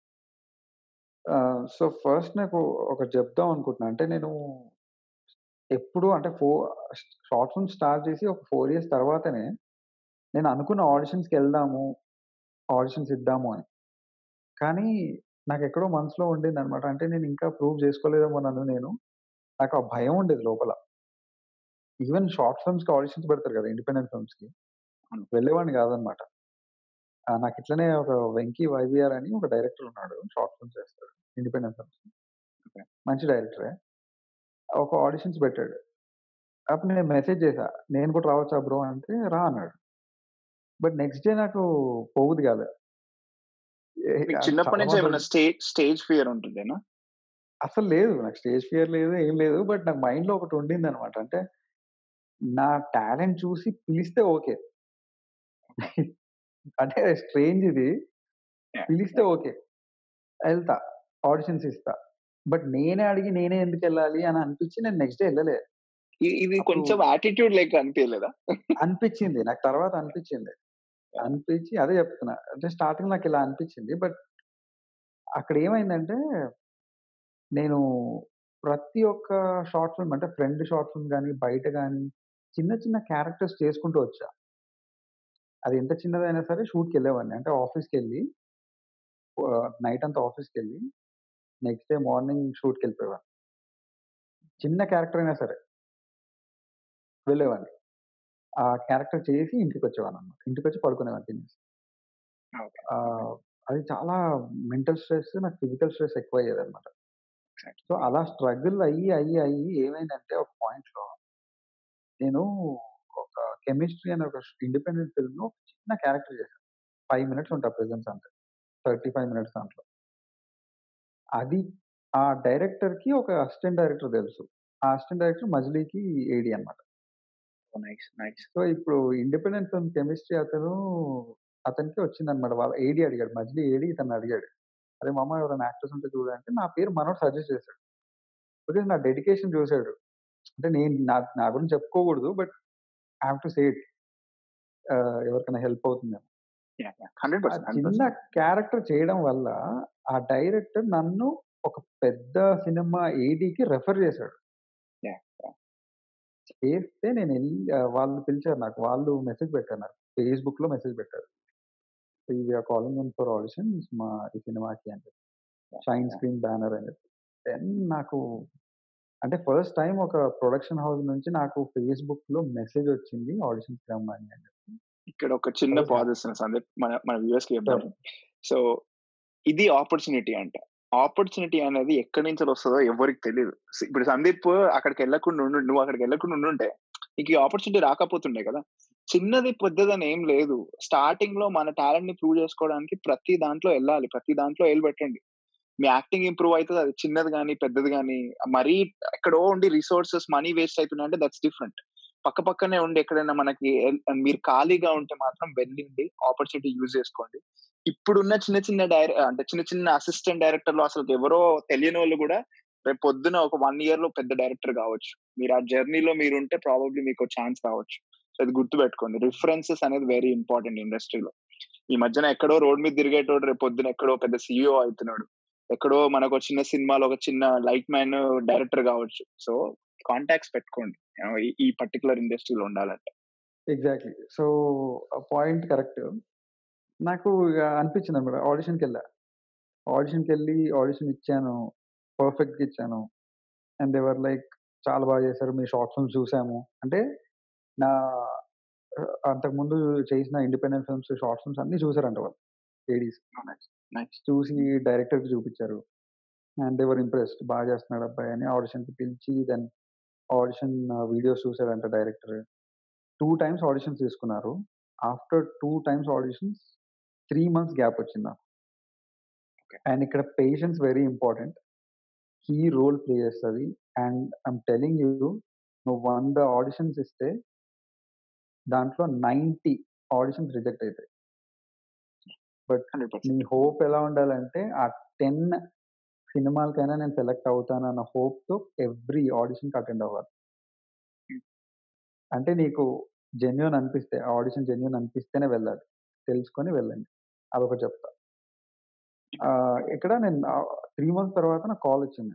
సో, ఫస్ట్ నాకు ఒకటి చెప్దాం అనుకుంటున్నా. అంటే నేను ఎప్పుడు అంటే ఫో షార్ట్ ఫిల్మ్ స్టార్ట్ చేసి ఒక 4 ఇయర్స్ తర్వాతనే నేను అనుకున్న ఆడిషన్స్‌కెళ్దాము. ఆడిషన్స్ ఇద్దాము అని. కానీ నాకెక్కడో మనసులో ఉండిందనమాట. అంటే నేను ఇంకా ప్రూవ్ చేసుకోలేదేమో నన్ను నేను. నాకు ఆ భయం ఉండేది లోపల. ఈవెన్ షార్ట్ ఫిల్మ్స్‌కి ఆడిషన్స్ పెడతారు కదా! ఇండిపెండెంట్ ఫిల్మ్స్‌కి. అవును. వెళ్ళేవాడిని కాదనమాట. నాకు ఇట్లనే ఒక 'వెంకీ వైవీఆర్' అని ఒక డైరెక్టర్ ఉన్నాడు. షార్ట్ ఫిల్మ్స్ చేస్తాడు. ఓకే. మంచి డైరెక్టరే. ఒక ఆడిషన్స్ పెట్టాడు. అప్పుడు నేను మెసేజ్ చేశా. నేను కూడా రావచ్చా బ్రో అంటే రా అన్నాడు. బట్ నెక్స్ట్ డే నాకు మీకు అది చిన్నప్పటి నుంచి స్టేజ్ ఫియర్ ఉంటుండేనా? అసలు లేదు. నాకు స్టేజ్ ఫియర్ లేదు. ఏం లేదు. బట్ నాకు మైండ్‌లో ఒకటి ఉండిందనమాట. అంటే నా టాలెంట్ చూసి పిలిస్తే ఓకే. అంటే స్ట్రేంజ్ ఇది. పిలిస్తే! ఓకే. ఎళ్తా. ఆడిషన్స్ ఇస్తా. బట్ నేనే అడిగి నేనే ఎందుకెళ్ళాలి అని అనిపించి నేను నెక్స్ట్ డే ఎళ్ళలే. ఇ ఇది కొంచెం యాటిట్యూడ్ లెక్క అనిపియలేదా? అనిపించింది. నాకు తర్వాత అనిపించింది. అనిపించి అదే చెప్తున్నా. అంటే స్టార్టింగ్‌లో నాకిలా అనిపించింది. బట్ అక్కడేమైందంటే నేను ప్రతి ఒక్క షార్ట్ ఫిల్మ్ అంటే ఫ్రెండ్ షార్ట్ ఫిల్మ్ గాని, బయట గాని చిన్న చిన్న క్యారెక్టర్స్ చేసుకుంటూ వచ్చా. అది ఎంత చిన్నదైనా సరే షూట్‌కెళ్ళేవాడిని. అంటే ఆఫీస్‌కెళ్ళి ఆహ్, నైట్ అంతా ఆఫీస్‌కెళ్ళి నెక్స్ట్ డే మార్నింగ్ షూట్‌కెళ్ళిపోయేవాడిని. చిన్న క్యారెక్టర్ అయినా సరే. వెళ్ళేవాడిని. ఆ క్యారెక్టర్ చేసి ఇంటికొచ్చేవాడినన్నమాట. ఇంటికొచ్చి పడుకునేవాడిని తినేసి. ఓకే. ఆహ్, అది చాలా మెంటల్ స్ట్రెస్, నాకు ఫిజికల్ స్ట్రెస్ ఎక్కువయ్యేదన్నమాట. ఎగ్జాక్ట్‌లీ. సో, అలా స్ట్రగుల్ అయ్యి, అయ్యి, అయ్యి ఏమైందంటే ఒక పాయింట్‌లో నేను ఒక కెమిస్ట్రీ అనే ఒక ఇండిపెండెంట్ ఫిల్మ్‌లో చిన్న క్యారెక్టర్ చేశాను. 5 మినిట్స్ ఉంటా ప్రెజెన్స్ అంతే. 35 మినిట్స్ దాంట్లో. అది ఆ డైరెక్టర్‌కి ఒక అసిస్టెంట్ డైరెక్టర్ తెలుసు. ఆ అసిస్టెంట్ డైరెక్టర్ మజిలీకి ఏడీ అన్నమాట. ఓహ్! నైస్. నైస్. సో, ఇప్పుడు ఇండిపెండెంట్ ఫిల్మ్ కెమిస్ట్రీ అతను అతనికి వచ్చిందన్నమాట. వాళ్ళ ఏడీ అడిగాడు. మజిలీ ఏడీ ఇతన్ని అడిగాడు. "అరే మామ ఎవరైనా యాక్టర్స్ ఉంటే చూడు" అంటే నా పేరు మనోడు సజెస్ట్ చేసాడు. బికాజ్ నా డెడికేషన్ చూసాడు. అంటే నేను నా నా గురించి చెప్పుకోకూడదు. But I have to say it. Ah, ఎవరికైనా హెల్ప్ అవుతుందేమో. యాహ్! యాహ్! ఆ 100%. చిన్న 100%. క్యారెక్టర్ చేయడం వల్ల ఆ డైరెక్టర్ నన్ను ఒక పెద్ద సినిమా ఏడీకి రిఫర్! యాహ్! చేస్తే నేనెళ్ళి ఆహ్, వాళ్ళు పిలిచారు నాకు. వాళ్ళు మెసేజ్ పెట్టారు నాకు. ఫేస్‌బుక్‌లో మెసేజ్ పెట్టారు. "We are calling in for auditions మా ఈ సినిమాకి" అని చెప్పి. షైన్! స్క్రీన్ బ్యానర్ అని చెప్పి. దెన్ నాకు అంటే ఫస్ట్ టైమ్ ఒక ప్రొడక్షన్ హౌస్ నుంచి నాకు ఫేస్‌బుక్‌లో మెసేజ్ వచ్చింది ఆడిషన్స్‌కి రమ్మని అని. ఇక్కడ ఒక చిన్న పాజ్. ఇస్తున్నా సందీప్. మన మన వ్యూవర్స్‌కి షూర్. చెప్దాము. సో, ఇది ఆపర్చునిటీ అంటే. ఆపర్చునిటీ అనేది ఎక్కడి నుంచి వస్తదో ఎవ్వరికీ తెలీదు. సి ఇప్పుడు సందీప్ అక్కడికెళ్ళకుండా ఉండు నువ్వు అక్కడికెళ్ళకుండా ఉండుంటే నీకు ఈ ఆపర్చునిటీ రాకపోతుండే కదా! చిన్నది, పెద్దదని ఏం లేదు. స్టార్టింగ్‌లో మన టాలెంట్‌ని ప్రూవ్ చేసుకోవడానికి ప్రతి దాంట్లో ఎళ్ళాలి. ప్రతి దాంట్లో ఏలు పెట్టండి. మీ యాక్టింగ్ ఇంప్రూవ్ అయితది. అది చిన్నది గాని, పెద్దది గాని మరీ ఎక్కడో ఉండి రిసోర్సెస్, మనీ వేస్ట్ అయితున్నాయంటే దట్స్ డిఫరెంట్. పక్క పక్కనే ఉండి ఎక్కడైనా మనకి మీరు ఖాళీగా ఉంటే మాత్రం వెళ్ళింది ఆపర్చునిటీ యూజ్ చేసుకోండి. ఇప్పుడున్న చిన్న చిన్న డైర అంటే చిన్న చిన్న అసిస్టెంట్ డైరెక్టర్‌లు అసలు ఎవరో తెలియని వాళ్ళు కూడా రేపు పొద్దున ఒక వన్ ఇయర్లో పెద్ద డైరెక్టర్ కావచ్చు మీరు ఆ జర్నీలో మీరుంటే ప్రాబబ్లీ మీకు ఛాన్స్ రావచ్చు. సో, అది గుర్తుపెట్టుకోండి. రిఫరెన్సెస్ అనేది వెరీ ఇంపార్టెంట్ ఇండస్ట్రీలో. ఈ మధ్యన ఎక్కడో రోడ్ మీద తిరిగేటోడు రేపు పొద్దున ఎక్కడో పెద్ద సీఈఓ అవుతున్నాడు ఎక్కడో మనకు చిన్న సినిమాలో ఒక చిన్న లైట్ మ్యాన్ డైరెక్టర్ కావచ్చు సో, కాంటాక్ట్స్ పెట్టుకోండి. ఈ పర్టిక్యులర్ ఇండస్ట్రీలో ఉండాలంటే. ఎగ్జాక్ట్‌లీ. So, point correct. నాకు ఇగ అనిపించిందన్నమాట. ఆడిషన్‌కెళ్ళా. ఆడిషన్‌కెళ్ళి ఆడిషన్ ఇచ్చాను. పర్ఫెక్ట్‌గా ఇచ్చాను. అండ్ దే వర్ లైక్ చాలా బాగా చేశారు. మీ షార్ట్ ఫిల్మ్స్ చూసాము. అంటే నా అంతకుముందు చేసిన ఇండిపెండెంట్ ఫిల్మ్స్, షార్ట్ ఫిల్మ్స్ అన్నీ చూసారంట వాళ్ళు. ఏడీస్. చూసి డైరెక్టర్‌కి చూపించారు. And they were impressed. బాగా చేస్తున్నాడు అబ్బాయి అని ఆడిషన్‌కి పిలిచి దెన్ ఆడిషన్ వీడియోస్ చూసాడంట డైరెక్టర్. 2 టైమ్స్ ఆడిషన్స్ తీసుకున్నారు. After 2 times auditions 3 months gap వచ్చింది నాకు. ఓకే. అండ్ ఇక్కడ patience very important. Key role play చేస్తది. అండ్ ఐయామ్ టెల్లింగ్ యూ నువ్వు 100 ఆడిషన్స్ ఇస్తే దాంట్లో 90 ఆడిషన్స్ రిజెక్ట్ అయితాయి. బట్ 100%. నీ హోప్ ఎలా ఉండాలంటే ఆ 10 సినిమాలకైనా నేను సెలెక్ట్ అవుతానన్న హోప్‌తో ఎవ్రీ ఆడిషన్‌కి అటెండ్ అవ్వాలి. హ్మ్. అంటే నీకు జెన్యూన్ అనిపిస్తే, ఆ ఆడిషన్ జెన్యూన్ అనిపిస్తేనే వెళ్ళాలి. తెలుసుకొని వెళ్ళండి. అదొకటి చెప్తా. ఆహ్, ఇక్కడ నేను ఆహ్, 3 మంత్స్ తర్వాత నాకు కాల్ వచ్చింది.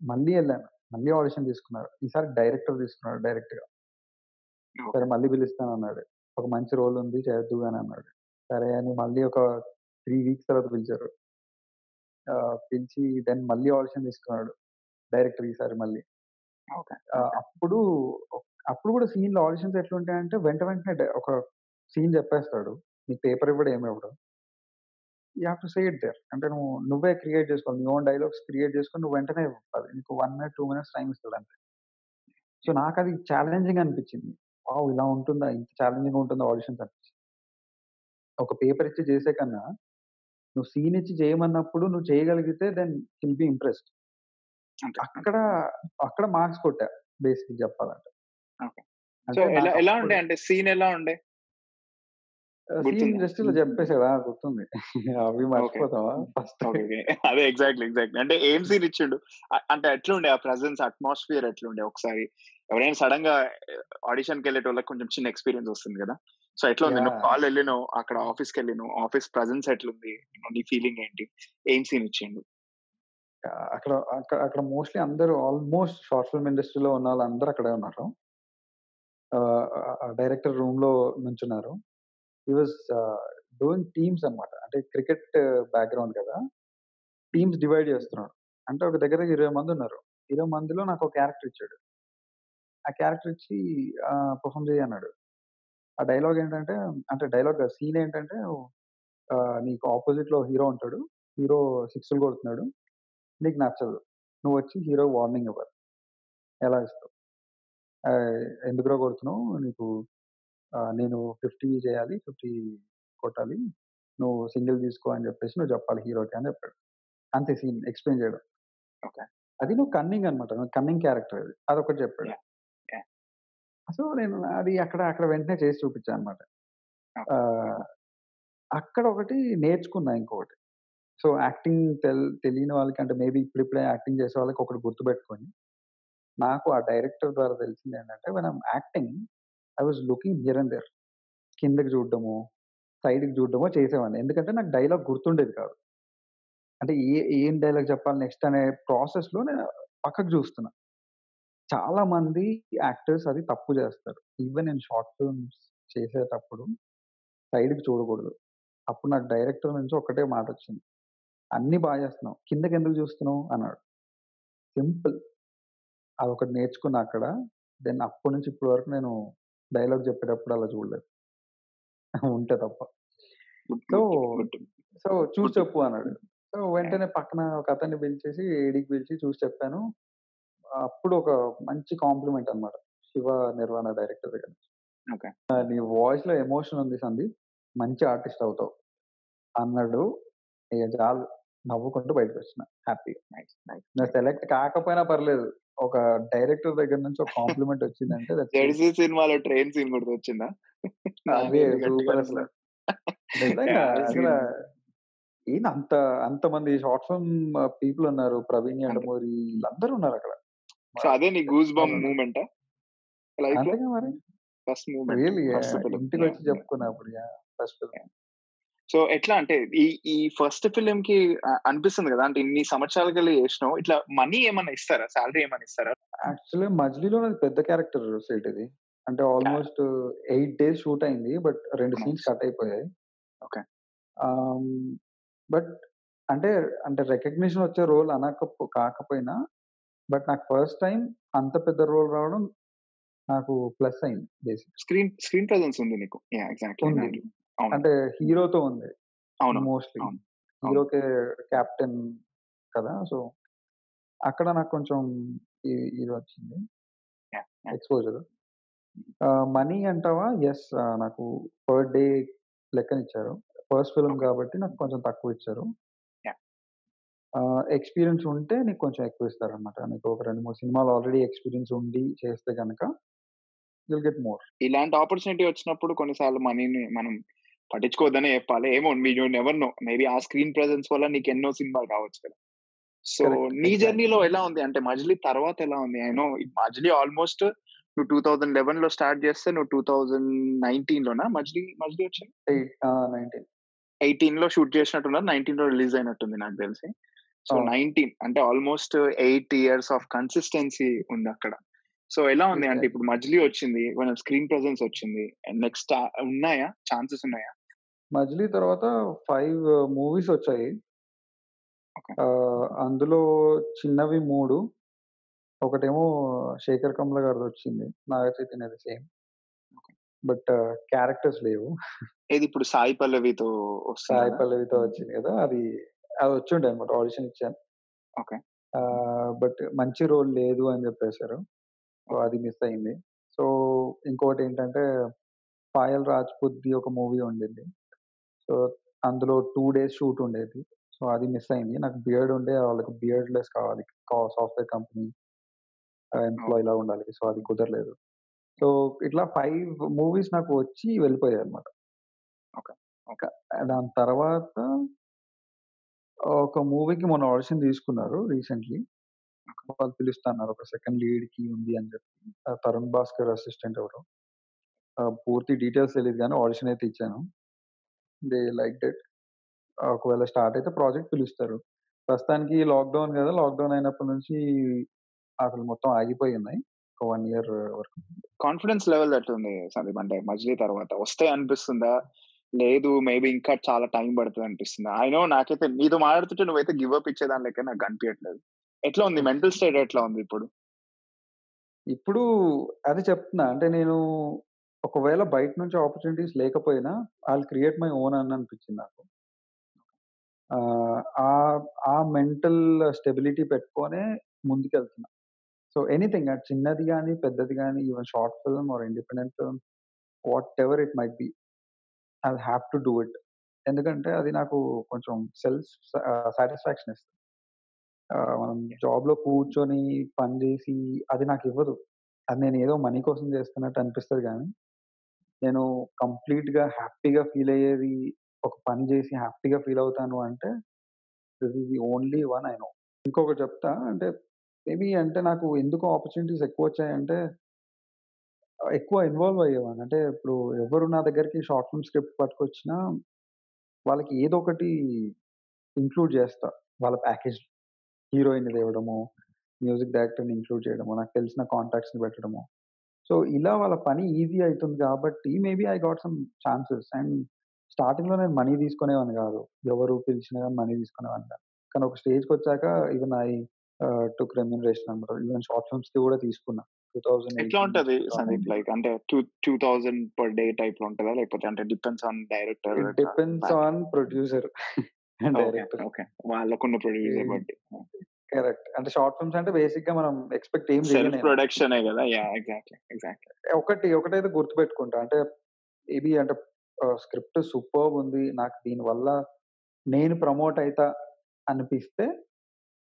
మళ్ళీ ఎళ్ళాను. మళ్ళీ ఆడిషన్ తీసుకున్నారు. ఈసారి డైరెక్టర్ తీసుకున్నాడు డైరెక్ట్‌గా. ఓకే. సరే మళ్ళీ పిలుస్తానన్నాడు. ఒక మంచి రోల్ ఉంది చేద్దువు గాని అన్నాడు. సరే అని మళ్ళీ ఒక 3 వీక్స్ తర్వాత పిలిచారు. పిలిచి దెన్ మళ్ళీ ఆడిషన్ తీసుకున్నాడు. డైరెక్టర్ ఈసారి మళ్ళీ. అప్పుడు అప్పుడు కూడా సీన్‌లో ఆడిషన్స్ ఎట్లుంటాయంటే వెంట వెంటనే ఒక సీన్ చెప్పేస్తాడు. నీకు పేపర్ ఇవ్వడు ఏమి ఇవ్వడు. You have to say it there. అంటే నువ్వు నువ్వే క్రియేట్ చేసుకోవాలి. నీ ఓన్ డైలాగ్స్ క్రియేట్ చేసుకొని నువ్వు వెంటనే ఇవ్వాలి. నీకు 1 మినిట్, 2 మినిట్స్ టైమ్ ఇస్తాడు అంతే. సో, నాకది ఛాలెంజింగ్ అనిపించింది. వావ్! ఇలా ఉంటుందా? ఇంత ఛాలెంజింగ్‌గా ఉంటుందా ఆడిషన్స్ అనిపించింది. ఒక పేపర్ ఇచ్చి చేసే కన్నా నువ్వు సీన్ ఇచ్చి చేయమన్నప్పుడు నువ్వు చేయగలిగితే దెన్ హీల్ బి ఇంప్రెస్డ్. అక్కడ అక్కడ మార్క్స్ కొట్టా బేసిక్‌గా చెప్పాలంటే. ఎలా ఉండే అంటే సీన్ ఎలా ఉండే? సీన్? జస్ట్ ఇలా చెప్పేసాడా గుర్తుంది. అవి. మర్చిపోతావా ఫస్ట్. అదే ఎగ్జాక్ట్‌లీ. ఎగ్జాక్ట్‌లీ. అంటే ఏం సీన్ ఇచ్చిండు? అ అంటే ఎట్లుండే ఆ ప్రెజెన్స్, అట్మాస్ఫియర్ ఎట్లుండే ఒకసారి? ఎవరైనా సడెన్‌గా ఆడిషన్‌కెళ్ళేటోళ్ళకి కొంచెం చిన్న ఎక్స్‌పీరియన్స్ వస్తుంది గదా! సో, ఎట్లా ఉంది? నువ్వు! కాల్ ఎళ్ళినావు. అక్కడ ఆఫీస్‌కెళ్ళినావు. ఆఫీస్ ప్రెజెన్స్ ఎట్లుంది? నీ ఫీలింగ్ ఏంటి? ఏం సీన్ ఇచ్చిండు? అక్కడ అక్కడ అక్కడ మోస్ట్‌లీ అందరూ ఆల్‌మోస్ట్ షార్ట్ ఫిల్మ్ ఇండస్ట్రీలో ఉన్నోళ్ళందరూ అక్కడే ఉన్నారు. ఆహ్, ఆహ్, డైరెక్టర్ రూమ్‌లో నుంచున్నారు. హి వాస్ డూయింగ్ టీమ్స్ అన్నమాట. అంటే క్రికెట్ బ్యాక్‌గ్రౌండ్ కదా! టీమ్స్ డివైడ్ చేస్తున్నాడు. అంటే ఒక దగ్గర 20 మందున్నారు. 20 మందిలో నాకో క్యారెక్టర్ ఇచ్చాడు. ఆ క్యారెక్టర్ ఇచ్చి చెయ్యి అన్నాడు. ఆ డైలాగ్ ఏంటంటే అంటే డైలాగ్ కాదు సీన్ ఏంటంటే ఆహ్, నీకు అపోజిట్‌లో హీరో ఉంటాడు. హీరో సిక్స్‌లు కొడుతున్నాడు. నీకు నచ్చదు. నువ్వొచ్చి హీరోకి వార్నింగ్ ఇవ్వాలి. ఎలా ఇస్తావు? ఆహ్, ఎందుకురా కొడుతున్నావు? నీకు ఆహ్, నేను 50 చేయాలి. 50 కొట్టాలి. నువ్వు సింగిల్ తీసుకో అని చెప్పేసి నువ్వు చెప్పాలి హీరోకి అని చెప్పాడు. అంతే సీన్ ఎక్స్‌ప్లెయిన్ చేయడం. ఓకే. అది నువ్వు కన్నింగ్ అన్నమాట. కన్నింగ్ క్యారెక్టర్ అది. అదొకటి చెప్పాడు. యాహ్! సో, నేను అది అక్కడ అక్కడ వెంటనే చేసి చూపించా అన్నమాట. ఓకే. ఆహ్, అక్కడ ఒకటి నేర్చుకున్నా ఇంకొకటి. సో, యాక్టింగ్ తెల్ తెలియని వాళ్ళకి అంటే మేబీ ఇప్పుడిప్పుడే యాక్టింగ్ చేసే వాళ్ళకి ఒకటి గుర్తుపెట్టుకోండి. నాకు ఆ డైరెక్టర్ ద్వారా తెలిసిందేంటంటే when I'm acting I was looking here and there. కిందకి చూడడమో, సైడ్‌కి చూడడమో చేసేవాడిని. ఎందుకంటే నాకు డైలాగ్ గుర్తుండేది కాదు. అంటే ఏ ఏం డైలాగ్ చెప్పాలి నెక్స్ట్ అనే ప్రాసెస్‌లో నేను పక్కకు చూస్తున్నా. చాలా మంది యాక్టర్స్ అది తప్పు చేస్తారు. ఈవెన్ ఇన్ షార్ట్ ఫిల్మ్స్ చేసేటప్పుడు సైడ్‌కి చూడకూడదు. అప్పుడు నాకు డైరెక్టర్ నుంచి ఒక్కటే మాటొచ్చింది. "అన్నీ బా చేస్తున్నావు. కిందకెందుకు చూస్తున్నావు?" అన్నాడు. సింపుల్. అదొకటి నేర్చుకున్నా అక్కడ. దెన్ అప్పటి నుంచి ఇప్పటి వరకు నేను డైలాగ్ చెప్పేటప్పుడు అలా చూడలేదు. ఉంటే తప్ప. Good so, good good. So చూసి గుడ్. చెప్పు అన్నాడు. సో, వెంటనే పక్కన ఒక అతన్ని పిలిచేసి ఏడీకి పిలిచి చూసి చెప్పాను. అప్పుడు ఒక మంచి కాంప్లిమెంట్ అన్నమాట. 'శివ నిర్వాణ' డైరెక్టర్ దగ్గర నుంచి. ఓకే. "నీ వాయిస్‌లో ఎమోషన్ ఉంది సందీప్. మంచి ఆర్టిస్ట్ అవుతావు" అన్నాడు. ఇక చాలు నవ్వుకుంటూ బయటకొచ్చిన హ్యాపీగా. నైస్. నైస్. నేను సెలెక్ట్ కాకపోయినా పర్లేదు. ఒక డైరెక్టర్ దగ్గర నుంచి ఒక కాంప్లిమెంట్ వచ్చిందంటే దట్స్ గుడ్. 'జెర్సీ' సినిమాలో ట్రైన్ సీన్ గుర్తొచ్చిందా? అదే నాకేమి గట్టిగా సూపర్ అసల. అనిపించలేదు. నిజంగా యాహ్! ఆ అసల సీన్ ఏంది అంత అంతమంది షార్ట్ ఫిల్మ్ పీపుల్ ఉన్నారు. ప్రవీణ్. యండమూరి వీళ్ళందరూ ఉన్నారక్కడ. సో, అదే నీ గూస్? అంతేగా మరి. ఫస్ట్. ఇంటికొచ్చి యాహ్! యాహ్! చెప్పుకున్నా అప్పుడు. ఫస్ట్! సో, ఎట్లా అంటే ఈ ఈ ఫస్ట్ ఫిల్మ్‌కి అ అనిపిస్తుంది కదా! అంటే ఇన్ని సంవత్సరాలకెళ్ళి చేసినావు. ఇట్లా మనీ ఏమన్నా ఇస్తారా? సాలరీ ఏమన్నా ఇస్తారా? యాక్చువల్‌గా 'మజిలీలో' నాది పెద్ద క్యారెక్టర్ సెట్ ఇది. అంటే ఆల్‌మోస్ట్ 8 డేస్ షూట్ అయింది. But 2 scenes nice. కట్ అయిపోయాయి. ఓకే. బట్ అంటే అంటే రికగ్నిషన్ వచ్చే రోల్ అనకపో కాకపోయినా బట్ నాకు ఫస్ట్ టైమ్ అంత పెద్ద రోల్ రావడం నాకు ప్లస్ అయింది బేసిక్‌గా. స్క్రీన్ స్క్రీన్ ప్రెజెన్స్ ఉంది నీకు. ఎగ్జాక్ట్‌లీ. అంటే హీరోతో ఉంది. మోస్ట్‌లీ. అవును. అవును. హీరోకే కెప్టెన్ కదా! సో, అక్కడ నాకు కొంచెం ఇది వచ్చింది. ఎక్స్‌పోజర్. మనీ అంటావా? ఆహ్, నాకు పర్ డే లెక్కనిచ్చారు. First film. కాబట్టి నాకు కొంచెం తక్కువ ఇచ్చారు. ఆహ్, ఎక్స్‌పీరియన్స్ ఉంటే నీకు కొంచెం ఎక్కువ ఇస్తారన్నమాట. నీకు ఒక 2, 3 సినిమాలు ఆల్రెడీ ఎక్స్‌పీరియన్స్ ఉండి చేస్తే గనక యుల్ గెట్ మోర్. ఇలాంటి ఆపర్చునిటీ వచ్చినప్పుడు కొన్నిసార్లు మనీని మనం పట్టించుకోవద్దనే చెప్పాలి. ఏమో యూ నెవర్ నో. మేబీ ఆ స్క్రీన్ ప్రెజెన్స్ వల్ల నీకు ఎన్నో సినిమాలు రావచ్చు కదా! So, correct. నీ ఎగ్జాక్ట్‌లీ. జర్నీలో ఎలా ఉంది? అంటే 'మజిలీ' తర్వాత ఎలా ఉంది? ఐ నో 'మజిలీ' ఆల్‌మోస్ట్ నువ్వు 2011లో స్టార్ట్ చేస్తే నువ్వు 2019లోనా 'మజిలీ' 'మజిలీ' వచ్చింది? ఎయిట్ ఆ! 19. 18లో షూట్ చేసినట్టున్నారు. 19లో రిలీజ్ అయినట్టుంది నాకు తెలిసి. సో. 19 అంటే ఆల్‌మోస్ట్ 8 ఇయర్స్ ఆఫ్ కన్సిస్టెన్సీ ఉందక్కడ. సో, ఎలా ఉంది? అంటే. ఇప్పుడు 'మజిలీ' వచ్చింది. మన స్క్రీన్ ప్రెజెన్స్ వచ్చింది. నెక్స్ట్ ఉన్నాయా? ఛాన్సెస్ ఉన్నాయా? 'మజిలీ' తర్వాత 5 మూవీస్ వచ్చాయి. అందులో చిన్నవి 3 ఒకటేమో 'శేఖర్ కమ్ల' గారిదొచ్చింది. నాగ చైతన్యది సేమ్. బట్ క్యారెక్టర్స్ లేవు. ఏది ఇప్పుడు 'సాయి పల్లవితో' సాయి? పల్లవితో వచ్చింది కదా! అది అది వచ్చుండే అన్నమాట. ఆడిషన్ ఇచ్చాను. ఓకే. బట్ మంచి రోల్ లేదు అని చెప్పేసారు. సో. అది మిస్ అయింది. సో, ఇంకోటేంటంటే 'పాయల్ రాజ్‌పూత్‌ది' ఒక మూవీ ఉండింది. సో, అందులో 2 డేస్ షూట్ ఉండేది. సో, అది మిస్ అయింది. నాకు బియర్డ్ ఉండే వాళ్ళకి బియర్డ్‌లెస్ కావాలి. కా సాఫ్ట్‌వేర్ కంపెనీ ఆహ్, ఓహ్! ఎంప్లాయీలాగా ఉండాలి. సో, అది కుదరలేదు. సో, ఇట్లా 5 మూవీస్ నాకు వచ్చి. క ఓకే. దాని తర్వాత ఒక మూవీకి మొన్న ఆడిషన్ తీసుకున్నారు రీసెంట్‌లీ. వాళ్ళు పిలుస్తున్నారు ఒక సెకండ్ లీడ్‌కి ఉంది అని చెప్పి. ఆహ్, తరుణ్ భాస్కర్ అసిస్టెంట్ ఎవరో. పూర్తి డీటెయిల్స్ తెలీదు గానీ ఆడిషన్ అయితే ఇచ్చాను. They liked it. ఒకవేళ స్టార్ట్ అయితే ప్రాజెక్ట్ పిలుస్తారు. ప్రస్తుతానికి లాక్‌డౌన్ కదా! లాక్‌డౌన్ అయినప్పటి నుంచి అసలు మొత్తం ఆగిపోయున్నాయి. ఒక 1 ఇయర్ వరకు. కాన్ఫిడెన్స్ లెవెల్ ఎట్లుంది సందీప్? అంటే 'మజిలీ' తర్వాత వస్తే అనిపిస్తుందా? లేదు మేబీ ఇంకా చాలా టైం పడుతుంది అనిపిస్తుంది. ఐ నో నాకైతే నీతో మాట్లాడుతుంటే నువ్వైతే గివ్ అప్ ఇచ్చేదాని లెక్క నాకు కనిపించట్లేదు ఎట్లా ఉంది? మెంటల్ స్టేట్ ఎట్లా ఉంది ఇప్పుడు? ఇప్పుడు అది చెప్తున్నా అంటే నేను ఒకవేళ బయట నుంచి ఆపర్చునిటీస్ లేకపోయినా ఐల్ క్రియేట్ మై ఓన్ అని అనిపించింది నాకు. ఆ ఆ మెంటల్ స్టెబిలిటీ పెట్టుకొనే ముందుకెళ్తున్నా. సో ఎనీథింగ్ చిన్నది కానీ పెద్దది కానీ even short film or independent film whatever it might be I have to do it ఎందుకంటే అది నాకు కొంచెం సెల్ఫ్ సాటిస్ఫాక్షన్ ఇస్తుంది. మనం జాబ్లో కూర్చొని పని చేసి అది నాకు ఇవ్వదు. అది నేను ఏదో మనీ కోసం చేస్తున్నట్టు అనిపిస్తుంది కానీ నేను కంప్లీట్గా హ్యాపీగా ఫీల్ అయ్యేది ఒక పని చేసి హ్యాపీగా ఫీల్ అవుతాను అంటే this is the only one I know ఇంకొకటి చెప్తా అంటే మేబీ అంటే నాకు ఎందుకు ఆపర్చునిటీస్ ఎక్కువ వచ్చాయంటే ఎక్కువ ఇన్వాల్వ్ అయ్యేవాడిని. అంటే ఇప్పుడు ఎవరు నా దగ్గరికి షార్ట్ ఫిల్మ్ స్క్రిప్ట్ పట్టుకొచ్చినా వాళ్ళకి ఏదో ఒకటి ఇంక్లూడ్ చేస్తా. వాళ్ళ ప్యాకేజ్ హీరోయిన్ తేవడము మ్యూజిక్ డైరెక్టర్ని ఇంక్లూడ్ చేయడము నాకు తెలిసిన కాంటాక్ట్స్ని పెట్టడము. సో ఇలా వాళ్ళ పని ఈజీ అవుతుంది కాబట్టి maybe I got some chances and స్టార్టింగ్లో నేను మనీ తీసుకునేవాడిని కాదు. ఎవరు పిలిచినా కానీ మనీ తీసుకునేవాడిని కాదు. కానీ ఒక స్టేజ్కి వచ్చాక ఈవెన్ ఐ టుక్ రెమ్యూనరేషన్ అనమాట ఈవెన్ షార్ట్ ఫిల్మ్స్‌కి కూడా తీసుకున్నా. ఎట్లా ఉంటది సందీప్? లైక్ అంటే two two thousand per day టైప్లో ఉంటుందా? లేకపోతే అంటే depends on director depends on producer director okay వాళ్ళకున్న ప్రొడ్యూసర్ బట్టి. కరెక్ట్ అంటే షార్ట్ ఫిల్మ్స్ అంటే బేసిక్గా మనం ఎక్స్పెక్ట్ ఏం సెల్ఫ్ ప్రొడక్షన్ కదా? యా ఎగ్జాక్ట్లీ ఎగ్జాక్ట్లీ ఒకటి ఒకటైతే గుర్తుపెట్టుకుంటా. అంటే ఇది అంటే స్క్రిప్ట్ సూపర్ ఉంది. నాకు దీని వల్ల నేను ప్రమోట్ అయితా అనిపిస్తే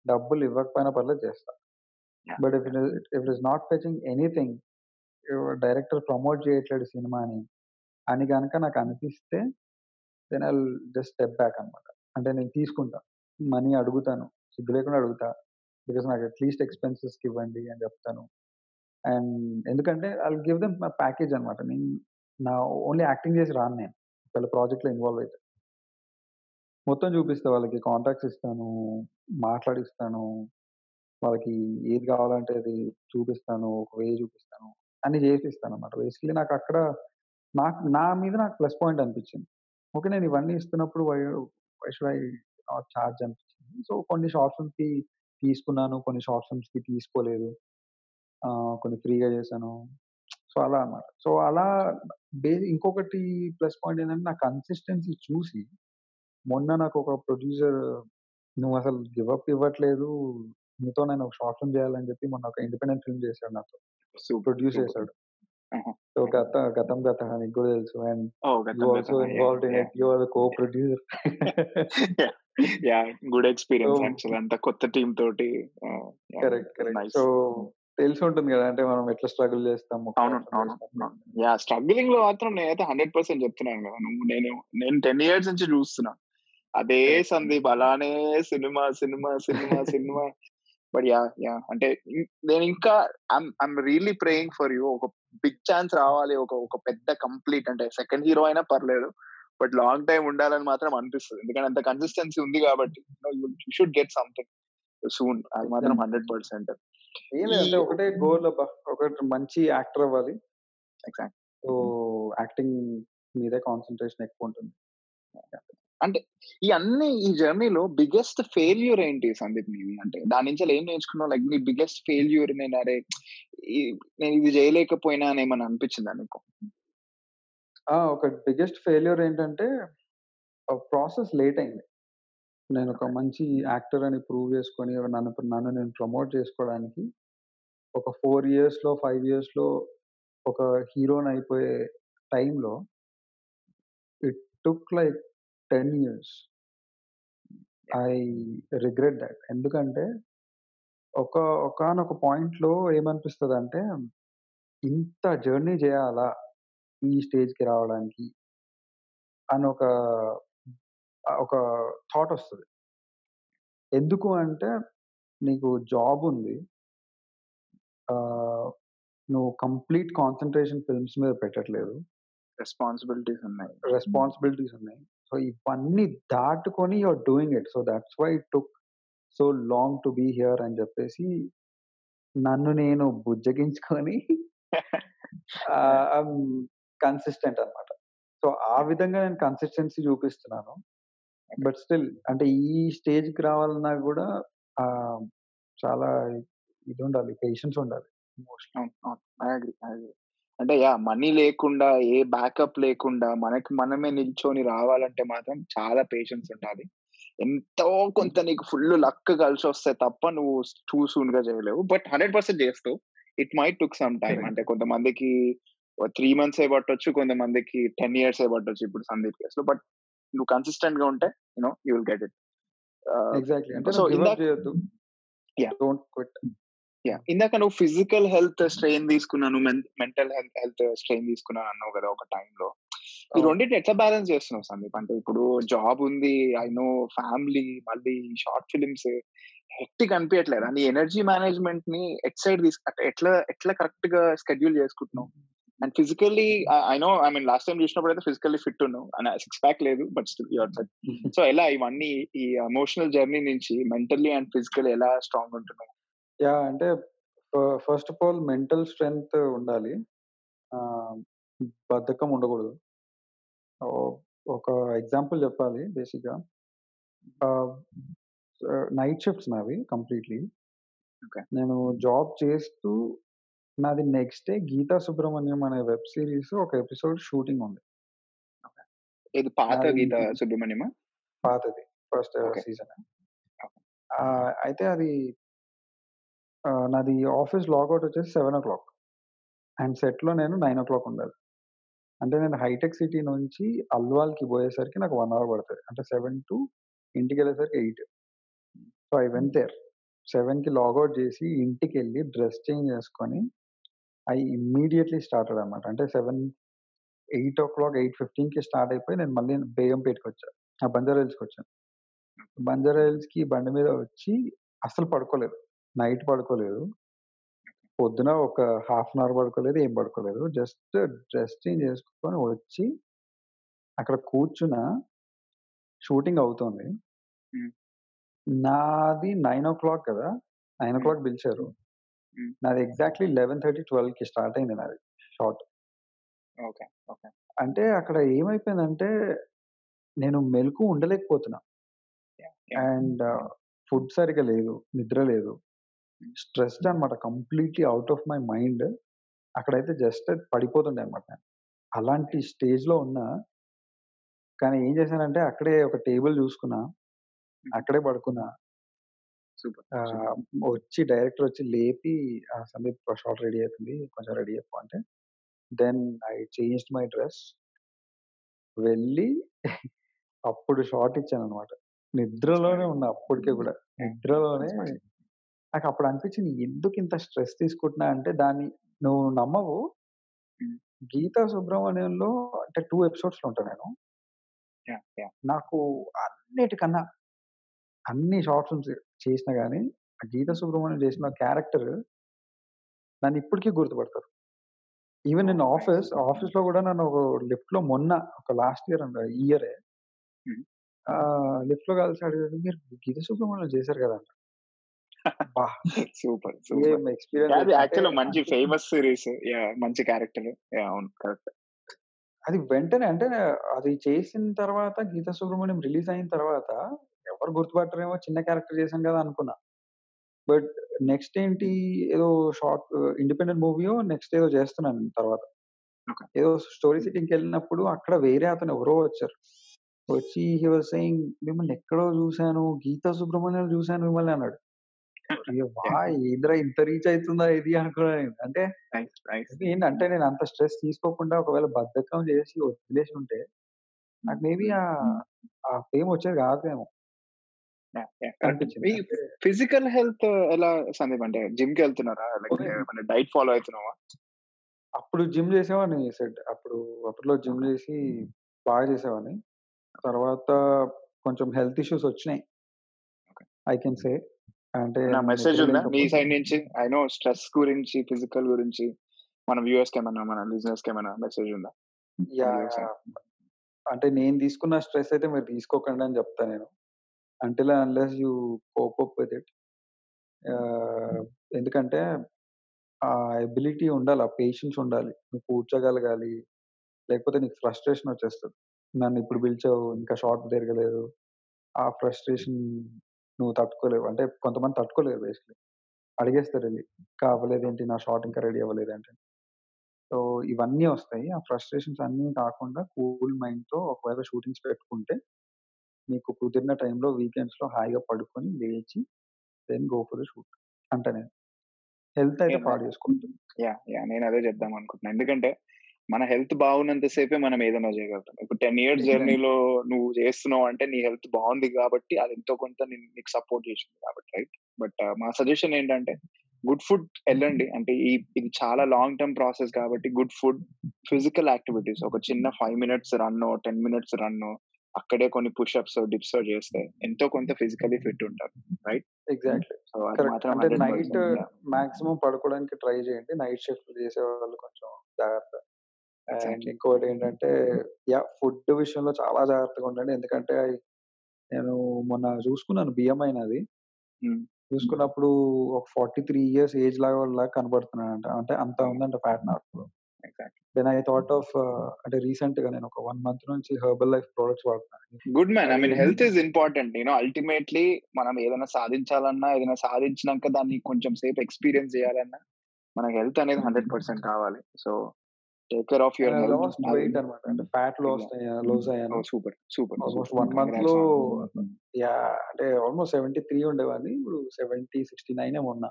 డబ్బులు ఇవ్వకపోయినా పర్లేదు చేస్తా. But if if it is not touching anything director promote చేయట్లేడు సినిమాని అని కనుక నాకు అనిపిస్తే then I just step back అనమాట అంటే నేను తీసుకుంటా. మనీ అడుగుతాను. సిగ్గు లేకుండా అడుగుతా. బికాస్ నాకు అట్లీస్ట్ ఎక్స్పెన్సెస్కి ఇవ్వండి అని చెప్తాను. అండ్ ఎందుకంటే ఐ గివ్ దెమ్ ప్యాకేజ్ అనమాట నేను నా ఓన్లీ యాక్టింగ్ చేసి రాను నేను. ఒకవేళ ప్రాజెక్ట్లో ఇన్వాల్వ్ అయితే. మొత్తం చూపిస్తా వాళ్ళకి. కాంటాక్ట్స్ ఇస్తాను. మాట్లాడిస్తాను. వాళ్ళకి ఏది కావాలంటే అది చూపిస్తాను ఒక వే చూపిస్తాను అన్ని చేపిస్తాను అనమాట బేసిక్లీ నాకు అక్కడ నాకు నా మీద నాకు ప్లస్ పాయింట్ అనిపించింది. ఓకే నేను ఇవన్నీ ఇస్తున్నప్పుడు why why should I not charge అనిపించింది. సో కొన్ని షార్ట్ ఫిల్మ్స్కి తీసుకున్నాను కొన్ని షార్ట్ ఫిల్మ్స్కి తీసుకోలేదు. కొన్ని ఫ్రీగా చేశాను. సో అలా అనమాట సో అలా బే ఇంకొకటి ప్లస్ పాయింట్ ఏంటంటే నా కన్సిస్టెన్సీ చూసి మొన్న నాకు ఒక ప్రొడ్యూసర్ నువ్వు అసలు గివప్ ఇవ్వట్లేదు నీతో నేను ఒక షార్ట్ ఫిల్మ్ చేయాలని చెప్పి మొన్న ఒక ఇండిపెండెంట్ ఫిల్మ్ చేశాడు నాతో. ప్రొడ్యూస్ చేశాడు. సో గత గతం గత నీకు కూడా తెలుసు. And also involved in it you are co producer yeah good experience actual అంత కొత్త టీమ్ తోటి కరెక్ట్ కరెక్ట్ సో తెలిసి ఉంటుంది కదా అంటే మనం ఎట్లా స్ట్రగుల్ చేస్తాము అవును అవును యా స్ట్రగులింగ్లో మాత్రం నేనైతే హండ్రెడ్ పర్సెంట్ చెప్తున్నాను కదా. నువ్వు నేను నేను టెన్ ఇయర్స్ నుంచి చూస్తున్నా. అదే సందీప్ అలానే cinema cinema cinema cinema. But yeah yeah అంటే నేను ఇంకా I'm really praying for you ఒక బిగ్ ఛాన్స్ రావాలి. ఒక ఒక పెద్ద కంప్లీట్ అంటే సెకండ్ హీరో అయినా పర్లేదు. బట్ లాంగ్ టైం ఉండాలని మాత్రం అనిపిస్తుంది. ఎందుకంటే అంత కన్సిస్టెన్సీ ఉంది కాబట్టి you should get something soon అది మాత్రం హండ్రెడ్ పర్సెంట్ అంటే ఒకటే గోల్ ఒకటి మంచి యాక్టర్ అవ్వాలి. ఎగ్జాక్ట్ సో యాక్టింగ్ మీదే కాన్సన్ట్రేషన్ ఎక్కువ ఉంటుంది. అంటే ఈ అన్ని ఈ జర్నీలో బిగ్గెస్ట్ ఫెయిల్యూర్ ఏంటి సందీప్ నీది? అంటే దాని నుంచి ఏం నేర్చుకున్నావు? లైక్ నీ బిగ్గెస్ట్ ఫెయిల్యూర్ నేను అరే నేను ఇది చేయలేకపోయినా అని ఏమని అనిపించిందా నీకు? ఒక బిగ్గెస్ట్ ఫెయిల్యూర్ ఏంటంటే ప్రాసెస్ లేట్ అయింది. నేను ఒక మంచి యాక్టర్ అని ప్రూవ్ చేసుకొని నన్ను నన్ను నేను ప్రమోట్ చేసుకోవడానికి ఒక ఫోర్ ఇయర్స్లో ఫైవ్ ఇయర్స్లో ఒక హీరోని అయిపోయే టైంలో it took like ten years I regret that ఎందుకంటే ఒక ఒకనొక పాయింట్లో ఏమనిపిస్తుంది అంటే ఇంత జర్నీ చేయాలా ఈ స్టేజ్కి రావడానికి అని ఒక ఒక థాట్ వస్తుంది. ఎందుకు అంటే నీకు జాబ్ ఉంది. నువ్వు కంప్లీట్ కాన్సన్ట్రేషన్ ఫిల్మ్స్ మీద పెట్టట్లేదు. రెస్పాన్సిబిలిటీస్ ఉన్నాయి. రెస్పాన్సిబిలిటీస్ ఉన్నాయి. సో ఇవన్నీ దాటుకొని you're doing it so that's why took so long to be here అని చెప్పేసి నన్ను నేను బుజ్జగించుకొని కన్సిస్టెంట్ అనమాట సో, ఆ విధంగా నేను కన్సిస్టెన్సీ చూపిస్తున్నాను. ఓకే. బట్ స్టిల్ అంటే ఈ స్టేజ్‌కి రావాలన్నా గూడా ఆహ్, చాలా ఇదుండాలి. పేషెన్స్ ఉండాలి. మోస్ట్‌లీ. అవును. అవును. I agree. I agree. అంటే యాహ్! మనీ లేకుండా, ఏ బ్యాకప్ లేకుండా మనకి మనమే నిల్చొని రావాలంటే మాత్రం చాలా పేషెన్స్ ఉండాలి. ఎంతో కొంత నీకు ఫుల్ లక్ కలిసొస్తే తప్ప నువ్వు టూ సూన్‌గా చేయలేవు. బట్ 100% చేస్తావు. It might took some time. Correct. అంటే కొంతమందికి 3 మంత్సే పట్టొచ్చు. కొంతమందికి 10 ఇయర్సే పట్టొచ్చు. ఇప్పుడు సందీప్ కేస్‌లో. బట్ నువ్వు కన్సిస్టెంట్‌గా ఉంటే you know you will get it. Exactly. అంటే సో ఇందాక! Don't quit. ఇందాక నువ్వు ఫిజికల్ హెల్త్ స్ట్రెయిన్ తీసుకున్నాను. మెంటల్ హెల్త్ హెల్త్ స్ట్రెయిన్ తీసుకున్నాను అన్నావు కదా! ఒక టైమ్‌లో. ఈ. రెండిటిని ఎట్లా బ్యాలెన్స్ చేస్తున్నావు సందీప్? అంటే ఇప్పుడు జాబ్ ఉంది. ఐ నో ఫ్యామిలీ మళ్ళీ షార్ట్ ఫిల్మ్స్ హెక్టిక్ అనిపియట్లేదా? నీ ఎనర్జీ మేనేజ్‌మెంట్‌ని ఎటు సైడ్ తీసు అంటే ఎట్లా ఎట్లా కరెక్ట్‌గా షెడ్యూల్ చేసుకుంటున్నావు? And physically I know I mean last time చూసినప్పుడైతే physically fit ఉన్నావు. అండ్ సిక్స్ ప్యాక్ లేదు. But still you are fit. So ఎలా ఇవన్నీ ఈ ఎమోషనల్ జర్నీ నుంచి మెంటల్లీ అండ్ ఫిజికల్లీ ఎలా స్ట్రాంగ్ ఉంటున్నావు? యాహ్! అంటే ఫ first of all mental strength ఉండాలి. ఆహ్, బద్ధకం ఉండకూడదు. ఓహ్, ఒక ఎగ్జాంపుల్ చెప్పాలి బేసిక్‌గా. ఆహ్, ఆహ్, నైట్ షిఫ్ట్స్ నావి కంప్లీట్‌లీ. ఓకే. నేను జాబ్ చేస్తూ నాది నెక్స్ట్ డే 'గీతా సుబ్రహ్మణ్యం' అనే వెబ్ సీరీస్ ఒక ఎపిసోడ్ షూటింగ్ ఉంది. ఓకే. ఇది పాత నాది గీత సుబ్రహ్మణ్యమా? పాతది. First okay. Season. Okay. Ah, అయితే అది నాది ఆఫీస్ లాగౌట్ వచ్చేసి 7:00 అండ్ సెట్‌లో నేను 9:00 ఉండాలి. అంటే నేను హైటెక్ సిటీ నుంచి అల్వాల్‌కి పోయేసరికి నాకు 1 అవర్ పడతది. అంటే 7 టు ఇంటికెళ్ళేసరికి 8. సో, ఐ వెంట్ దేర్. 7కి లాగౌట్ చేసి ఇంటికెళ్ళి డ్రెస్ చేంజ్ చేసుకొని ఐ ఇమ్మీడియేట్‌లీ స్టార్టెడ్ అన్నమాట. అంటే 7 8:00 8:15కి స్టార్ట్ అయిపోయి నేను మళ్ళీ బేగంపేటకొచ్చా. ఆ! బంజారా హిల్స్‌కొచ్చాను. బంజారా హిల్స్‌కి బండి మీద వచ్చి అస్సలు పడుకోలేదు. నైట్ పడుకోలేదు. పొద్దున ఒక హాఫ్ అన్ అవర్ పడుకోలేదు. ఏం పడుకోలేదు. జస్ట్ డ్రెస్ చేంజ్ చేసుకొని వచ్చి అక్కడ కూర్చున్నా. షూటింగ్ అవుతోంది. నాది 9:00 కదా! హ్మ్. 9:00 పిలిచారు. హ్మ్. నాది ఎగ్జాక్ట్‌లీ 11:30, 12కి స్టార్ట్ అయింది నాది షాట్. ఓకే. ఓకే. అంటే అక్కడ ఏమైపోయిందంటే నేను మెలుకువ ఉండలేకపోతున్నా. అండ్ ఫుడ్ సరిగ్గా లేదు. నిద్ర లేదు. స్ట్రెస్డ్ అన్నమాట. Completely out of my my. Mind just పడిపోతుండే అన్నమాట నేను. అలాంటి స్టేజ్‌లో ఉన్నా కానీ ఏం చేశానంటే అక్కడే ఒక టేబుల్ చూసుకున్నా. హ్మ్. అక్కడే పడుకున్నా. సూపర్. ఆహ్, సూపర్. వచ్చి డైరెక్టర్ వచ్చి లేపి ఆహ్, "సందీప్ షాట్ రెడీ అయితుంది. కొంచెం రెడీ అవ్వు" అంటే then I changed my dress. వెళ్ళి అప్పుడు షాట్ ఇచ్చానన్నమాట. నిద్రలోనే ఉన్నా అప్పటికి కూడా. నిద్రలోనే ఫైన్. నాకప్పుడు అనిపించింది ఎందుకు ఇంత స్ట్రెస్ తీసుకుంటున్నా అంటే దాన్ని నువ్వు నమ్మవు. హ్మ్. 'గీతా సుబ్రహ్మణ్యంలో' అంటే 2 ఎపిసోడ్స్‌లో ఉంటా నేను. యాహ్! యాహ్! నాకు అన్నిటికన్నా అన్ని షార్ట్ ఫిల్మ్స్ చేసినా గాని, ఆ 'గీతా సుబ్రహ్మణ్యం' చేసిన క్యారెక్టర్ నన్ను ఇప్పటికి గుర్తుపడతారు. ఈవెన్! నేను నైస్. ఆఫీస్ ఆఫీస్‌లో కూడా నన్ను ఒక లిఫ్ట్‌లో మొన్న ఒక లాస్ట్ ఇయర్ అంట ఈ ఇయరే హ్మ్. ఆహ్, లిఫ్ట్‌లో కలిసి అడిగారు, "మీరు 'గీతా సుబ్రహ్మణ్యం' చేశారు కదా!" సూపర్. సూపర్. ఎక్స్‌పీరియన్స్ యాక్చువల్‌గా మంచి. Famous series. మంచి క్యారెక్టర్. అవును. కరెక్ట్. అది వెంటనే అంటే అది చేసిన తర్వాత 'గీతా సుబ్రహ్మణ్యం' రిలీజ్ అయిన తర్వాత ఎవరు గుర్తుపట్టరేమో చిన్న క్యారెక్టర్ చేశాను కదా! అనుకున్నా. బట్ నెక్స్ట్ ఏంటి ఏదో షార్ట్ ఇండిపెండెంట్ మూవీయో నెక్స్ట్ ఏదో చేస్తున్నాను తర్వాత. ఏదో స్టోరీ హ్మ్. సిట్టింగ్‌కెళ్ళినప్పుడు అక్కడ వేరే అతను ఎవరో వచ్చారు. వచ్చి హి వాస్ సేయింగ్ "మిమ్మల్ని ఎక్కడో చూసాను. 'గీతా సుబ్రహ్మణ్యంలో' చూసాను మిమ్మల్ని" అన్నాడు. వాహ్! ఏందిరా ఇంత రీచ్ అయితుందా ఇది అనుకున్నా నేను. అంటే. ఏంటంటే నేను అంత స్ట్రెస్ తీసుకోకుండా ఒకవేళ బద్ధకం చేసి వదిలేసి ఉంటే నాకు. మేబీ ఆ ఫేమ్ వచ్చేది కాదేమో. ఫిజికల్ హెల్త్ ఎలా సందీప్? అంటే జిమ్‌కెళ్తున్నారా? లేకపోతే ఓకే. ఏమన్నా డైట్ ఫాలో అయితున్నావా? అప్పుడు జిమ్ చేసేవాడిని సెడ్ అప్పుడు అప్పట్లో జిమ్. చేసి బాగా చేసేవాడిని. తర్వాత కొంచెం హెల్త్ ఇష్యూస్ వచ్చినాయి. I can say. అంటే నేను మెసేజ్ ఉందా నీ లేకపోతే సైడ్ నుంచి? ఐ నో స్ట్రెస్ గురించి, ఫిజికల్ గురించి మన వ్యూయర్స్‌కి ఏమన్నా, మన లిజనర్స్‌కి ఏమన్నా మెసేజ్ ఉందా? యాహ్! అంటే నేను తీసుకున్న స్ట్రెస్ అయితే మీరు తీసుకోకండి అని చెప్తా నేను. Until and unless you cope up with it. ఎందుకంటే ఆ ఎబిలిటీ ఉండాలి. ఆ పేషెన్స్ ఉండాలి. నువ్వు కూర్చోగలగాలి. లేకపోతే నీకు ఫ్రస్ట్రేషన్ వచ్చేస్తది. నన్ను ఇప్పుడు పిలిచావు ఇంకా షాట్ తిరగలేదు. ఆ ఫ్రస్ట్రేషన్ నువ్వు తట్టుకోలేవు. అంటే కొంతమంది తట్టుకోలేరు బేసికల్లీ. అడిగేస్తారు ఎళ్ళి. ఇంకా అవ్వలేదేంటి నా షాట్ ఇంకా రెడీ అవ్వలేదేంటి. సో, ఇవన్నీ వస్తాయి. ఆ ఫ్రస్ట్రేషన్స్ అన్నీ కాకుండా కూల్ మైండ్‌తో ఒకవేళ షూటింగ్స్ పెట్టుకుంటే మీకు కుదిరిన టైంలో వీకెండ్స్‌లో హాయిగా పడుకొని లేచి then go for the shoot అంటా నేను. హెల్త్ అయితే నేను పాడు చేసుకోవద్దు. యాహ్! యాహ్! నేను అదే చెప్దాం అనుకుంటున్నా. ఎందుకంటే మన హెల్త్ బాగున్నంత సేపే మనం ఏదైనా చేయగలుగుతాం. ఇప్పుడు 10 ఇయర్స్. జర్నీలో నువ్వు చేస్తున్నావు అంటే నీ హెల్త్ బాగుంది కాబట్టి అది ఎంతో కొంత నీకు సపోర్ట్ చేసింది కాబట్టి రైట్. బట్ మా సజెషన్ ఏంటంటే గుడ్ ఫుడ్ ఎళ్ళండి. అంటే ఈ ఇది చాలా లాంగ్ టర్మ్ ప్రాసెస్ కాబట్టి గుడ్ ఫుడ్, ఫిజికల్ యాక్టివిటీస్ ఒక చిన్న 5 మినిట్స్ రన్నో, 10 మినిట్స్ రన్నో, అక్కడే కొన్ని పుష్ అప్సో, డిప్సో చేస్తే ఎంతో కొంత ఫిజికల్లీ ఫిట్ ఉంటారు. రైట్. ఎగ్జాక్ట్‌లీ. అంటే నైట్ 100% యాహ్! మాక్సిమం పడుకోవడానికి ట్రై చేయండి. నైట్ షిఫ్ట్‌లు చేసేవాళ్ళు కొంచెం జాగ్రత్త. And exactly. ఇంకోటేంటంటే యాహ్! ఫుడ్ విషయంలో చాలా జాగ్రత్తగా ఉండండి. ఎందుకంటే నేను మొన్న చూసుకున్నాను బిఎంఐ నాది. హ్మ్. చూసుకున్నప్పుడు ఒక 43 ఇయర్స్ ఏజ్ లాగా కనపడుతున్నానంట. అంటే అంత ఉందంట ఫ్యాట్ నాకు. Exactly. Then I thought of అంటే రీసెంట్‌గా నేను ఒక 1 మంత్ నుంచి హెర్బల్ లైఫ్ ప్రొడక్ట్స్ వాడుతున్నాను. Good man. ఐ అది mean health is important. You know ultimately మనం ఏదైనా సాధించాలన్నా, ఏదైనా సాధించినాక దాన్ని కొంచెం సేపు ఎక్స్‌పీరియన్స్ చేయాలన్నా మన హెల్త్ అనేది 100% కావాలి. So, take care of your అది వెయిట్ అన్నమాట. అంటే ఫ్యాట్ లాస్ లాస్ అయ్యాను. సూపర్. సూపర్. ఆల్మోస్ట్. 1 మంత్‌లో కంగ్రాట్స్ మ్యాన్. యాహ్! అంటే ఆల్మోస్ట్ 73 ఉండేవాడిని. ఇప్పుడు 70, 69 ఏమో ఉన్నా.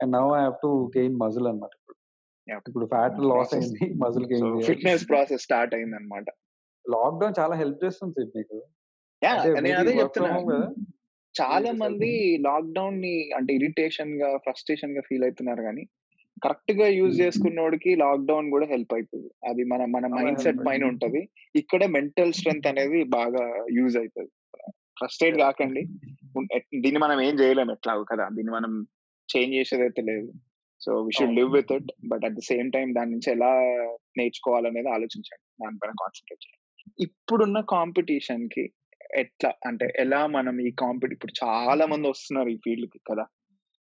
And now I have to gain muscle అన్నమాట ఇప్పుడు. ఇప్పుడు ఫ్యాట్ లాస్ ప్రాసెస్. అయింది. Muscle gain. Fitness process start అయిందన్నమాట. లాక్‌డౌన్ చాలా హెల్ప్ చేస్తుంది మీకు. అంటే నేను అదే వర్క్ ఫ్రమ్ చెప్తున్నా. హోమ్ కదా! చాలా మేబీ ఇట్ ఇస్ మంది హెల్పింగ్. లాక్‌డౌన్‌ని అంటే ఇరిటేషన్‌గా, ఫ్రస్ట్రేషన్‌గా ఫీల్ అయితున్నారు గానీ, కరెక్ట్‌గా యూజ్. చేసుకున్నోడికి లాక్‌డౌన్ గూడా హెల్ప్ అయితది. అది మన మన మైండ్ సెట్ పైన. ఉంటది. ఇక్కడే మెంటల్ స్ట్రెంత్ అనేది బాగా యూజ్. Frustrate yeah! గాకండి. ఉన్ ఎట్ దీన్ని మనం ఏం చేయలేం ఎట్లాగో కదా! దీన్ని మనం చేంజ్ చేసేదైతే లేదు. So, we should. Live with it. But at the same time దాని నుంచి ఎలా నేర్చుకోవాలనేది ఆలోచించండి. దానిపైన కాన్సంట్రేట్ చేయండి. ఇప్పుడున్న కాంపిటీషన్‌కి ఎట్లా అంటే ఎలా మనం ఈ కాంపిటి ఇప్పుడు చాలా మంది వస్తున్నారు ఈ ఫీల్డ్‌కి కదా!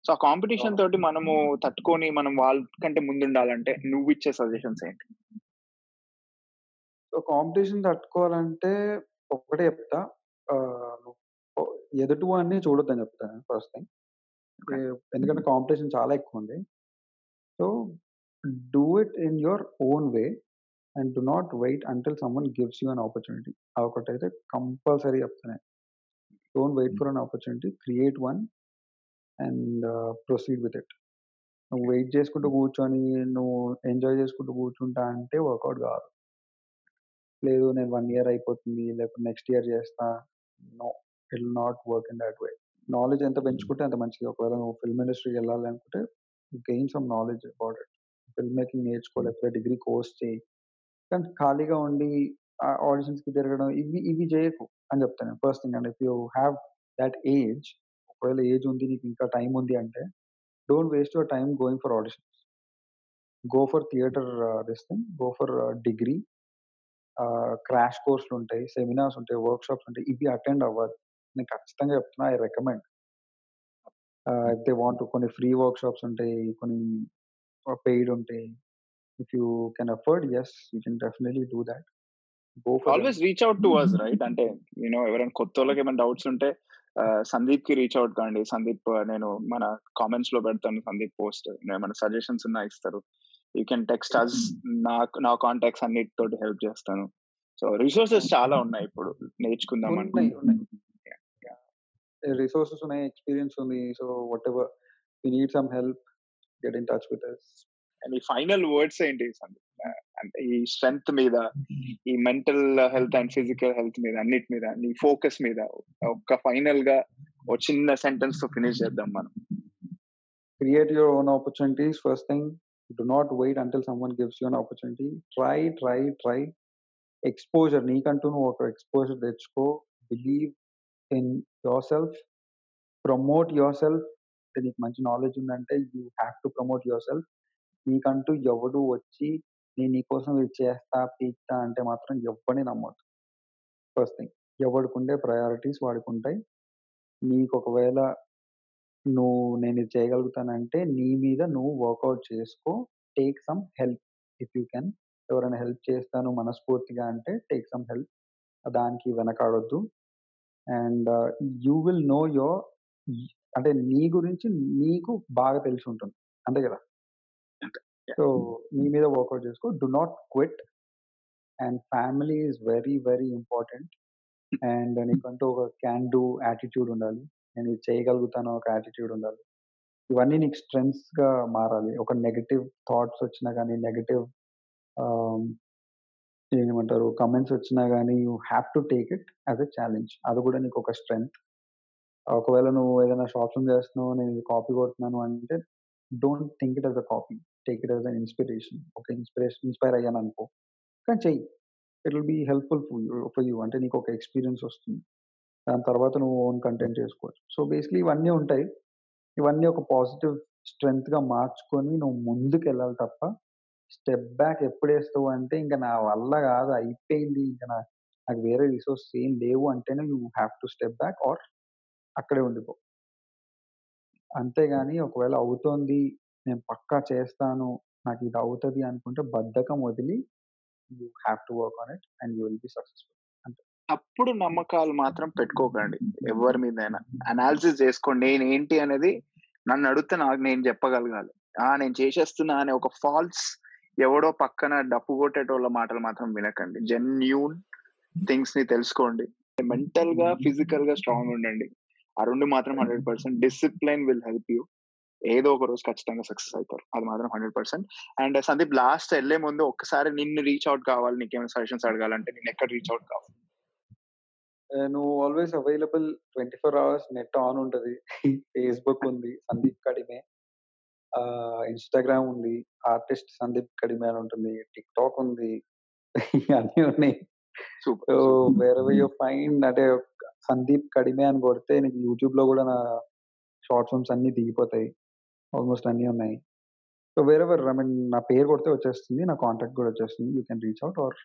సో, ఆ కాంపిటీషన్. తోటి మనము తట్టుకొని మనం వాళ్ళకంటే ముందుండాలంటే నువ్విచ్చే సజెషన్స్ ఏంటి? సో, కాంపిటీషన్ తట్టుకోవాలంటే ఒకటే చెప్తా. ఆహ్, నువ్వు ఎదుటివాడిని చూడొద్దని చెప్తాను ఫస్ట్ థింగ్. ఎందుకంటే కాంపిటీషన్ చాలా ఎక్కువుంది. So, do it in your own way and do not wait until someone gives you an opportunity. అదొకటైతే compulsory చెప్తా నేను. Don't wait for an opportunity. Create one and proceed with it. నువ్వు wait చేసుకుంటూ కూర్చొని నువ్వు enjoy చేసుకుంటూ కూర్చుంటా అంటే work out కాదు. లేదు నేను 1 ఇయర్ అయిపోతుంది. లేకపోతే నెక్స్ట్ ఇయర్ చేస్తా. No. It not work in that way. Knowledge ఎంత పెంచుకుంటే అంత మంచిది. ఒకవేళ నువ్వు ఫిల్మ్ ఇండస్ట్రీకి వెళ్ళాలి అనుకుంటే gain some knowledge about it. Film making నేర్చుకో లేకపోతే డిగ్రీ కోర్స్ చెయ్యి. కానీ ఖాళీగా ఉండి ఆడిషన్స్‌కి తిరగడం ఇవి ఇవి చేయకు అని చెప్తాను. First thing and if you have that age ఒకవేళ ఏజ్ ఉంది నీకు ఇంకా టైమ్ ఉంది అంటే don't waste your time going for auditions. Go for theatre this thing. Go for degree. Crash కోర్స్‌లు ఉంటాయి. సెమినార్స్ ఉంటాయి. వర్క్‌షాప్స్ ఉంటాయి. ఇవి అటెండ్ అవ్వాలి. నేను ఖచ్చితంగా చెప్తున్నా. I recommend. దే వాంట్ కొన్ని ఫ్రీ వర్క్‌షాప్స్ ఉంటాయి. కొన్ని పెయిడ్ ఉంటాయి. If you can afford yes you can definitely do them. Always reach out to us right. అంటే యూ నో ఎవరైనా కొత్తోళ్ళకి ఏమైనా డౌట్స్ ఉంటే ఆహ్, సందీప్‌కి రీచ్ ఔట్ కండి. సందీప్ నేను మన కామెంట్స్‌లో పెడతాను సందీప్ పోస్ట్. ఏమైనా సజెషన్స్ ఉన్నా ఇస్తారు. You can text us. నాకు నా కాంటాక్ట్స్ అన్నిటితోటి హెల్ప్ చేస్తాను. సో, రిసోర్సెస్ చాలా ఉన్నాయి ఇప్పుడు నేర్చుకుందాం. ఉన్నాయి. రిసోర్సెస్ ఉన్నాయి. ఎక్స్‌పీరియన్స్ ఉంది. So, whatever you need some help get in touch with us. Me final words ఏంటి అంటే ఈ స్ట్రెంగ్త్ మీద, ఈ mental health and physical health మీద అన్నిటి మీద నీ ఫోకస్ మీద ఒక్క ఫైనల్‌గా ఒక చిన్న సెంటెన్స్‌తో ఫినిష్ చేద్దాం మనం. Create your own opportunities first thing do not wait until someone gives you an opportunity try try try exposure నీకంటూ నువ్వు ఒక ఎక్స్‌పోజర్ తెచ్చుకో. Believe in yourself. Promote yourself నీకు మంచి నాలెడ్జ్ ఉందంటే you have to promote yourself. నీకంటూ ఎవడు వచ్చి నేను నీకోసం ఇది చేస్తా, పీక్తా అంటే మాత్రం ఎవ్వడిని నమ్మొద్దు. First thing. ఎవడికుండే ప్రయారిటీస్ వాడికుంటాయి. నీకు ఒకవేళ నువ్వు నేను ఇది చేయగలుగుతానంటే నీ మీద నువ్వు వర్కౌట్ చేసుకో. Take some help if you can. ఎవరైనా హెల్ప్ చేస్తాను మనస్ఫూర్తిగా అంటే టేక్ సమ్ హెల్ప్ దానికి వెనకాడొద్దు and uh, you will know యో అంటే నీ గురించి నీకు బాగా తెలిసి ఉంటుంది అంతే కదా సో నీ మీద వర్కౌట్ చేసుకో. Do not quit. And family is very very important. And నీకంటూ ఒక క్యాన్ డూ యాటిట్యూడ్ ఉండాలి. నేను ఇది చేయగలుగుతాను ఒక యాటిట్యూడ్ ఉండాలి. ఇవన్నీ నీకు స్ట్రెంగ్స్గా మారాలి. ఒక నెగటివ్ థాట్స్ వచ్చినా కానీ నెగటివ్ ఏమంటారు కమెంట్స్ వచ్చినా కానీ you have to take it as a challenge. అది కూడా నీకు ఒక స్ట్రెంగ్త్. ఒకవేళ నువ్వు ఏదైనా షాపింగ్ చేస్తున్నావు నేను కాపీ కొడుతున్నాను అంటే don't think it as a copy. Take it as an inspiration ఒక ఇన్స్పిరేషన్ ఇన్స్పైర్ అయ్యాను అనుకో. కానీ చెయ్యి. It will be helpful for you for you అంటే నీకు ఒక ఎక్స్పీరియన్స్ వస్తుంది. దాని తర్వాత నువ్వు ఓన్ కంటెంట్ చేసుకోవచ్చు. సో బేసిక్లీ ఇవన్నీ ఉంటాయి. ఇవన్నీ ఒక పాజిటివ్ స్ట్రెంగ్త్గా మార్చుకొని నువ్వు ముందుకు వెళ్ళాలి తప్ప స్టెప్ బ్యాక్ ఎప్పుడు వేస్తావు అంటే ఇంకా నా వల్ల కాదు అయిపోయింది. ఇంకా నా నాకు వేరే రిసోర్స్ ఏం లేవు అంటేనే you have to step back or అక్కడే ఉండిపో. అంతేగాని ఒకవేళ అవుతోంది నేను పక్కా చేస్తాను నాకు ఇది అవుతుంది అనుకుంటే బద్ధకం వదిలి you have to work on it and you will be successful. తప్పుడు నమ్మకాలు మాత్రం పెట్టుకోకండి ఎవరి మీదైనా. అనాలిసిస్ చేసుకోండి నేను ఏంటి అనేది నన్ను అడిగితే నాకు నేను చెప్పగలగాలి. ఆ నేను చేసేస్తున్నా అనే ఒక ఫాల్స్ ఎవడో పక్కన డప్పు కొట్టేటోళ్ళ మాటలు మాత్రం వినకండి. జెన్యూన్ థింగ్స్ని తెలుసుకోండి. మెంటల్గా ఫిజికల్గా స్ట్రాంగ్ ఉండండి. ఆ రెండు మాత్రం hundred percent discipline will help you. ఏదో ఒక రోజు ఖచ్చితంగా సక్సెస్ అవుతారు. అది మాత్రం hundred percent and Sandeep last వెళ్ళే ముందు ఒక్కసారి నిన్ను రీచ్ అవుట్ కావాలి నీకేమైనా సజెషన్స్ అడగాలంటే నేను ఎక్కడ రీచ్ అవుట్ కావాలి? నువ్వు always available twenty four hours net on ఉంటుంది. ఫేస్బుక్ ఉంది సందీప్ కడిమే. ఇన్స్టాగ్రామ్ ఉంది ఆర్టిస్ట్ సందీప్ కడిమే అని ఉంటుంది టిక్ టాక్ ఉంది అన్నీ ఉన్నాయి. సో సూపర్ వేరే యూ ఫైండ్ అంటే సందీప్ కడిమే అని కొడితే నీకు యూట్యూబ్లో కూడా నా షార్ట్ ఫిల్మ్స్ అన్ని దిగిపోతాయి. ఆల్మోస్ట్ అన్ని ఉన్నాయి. సో వేరే ఐ మీన్ నా పేరు కొడితే వచ్చేస్తుంది నా కాంటాక్ట్ కూడా వచ్చేస్తుంది. You can reach out or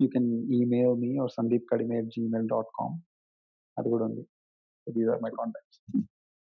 you can email me or Sandeep Kadime at Gmail dot com అది కూడా ఉంది. These are my contacts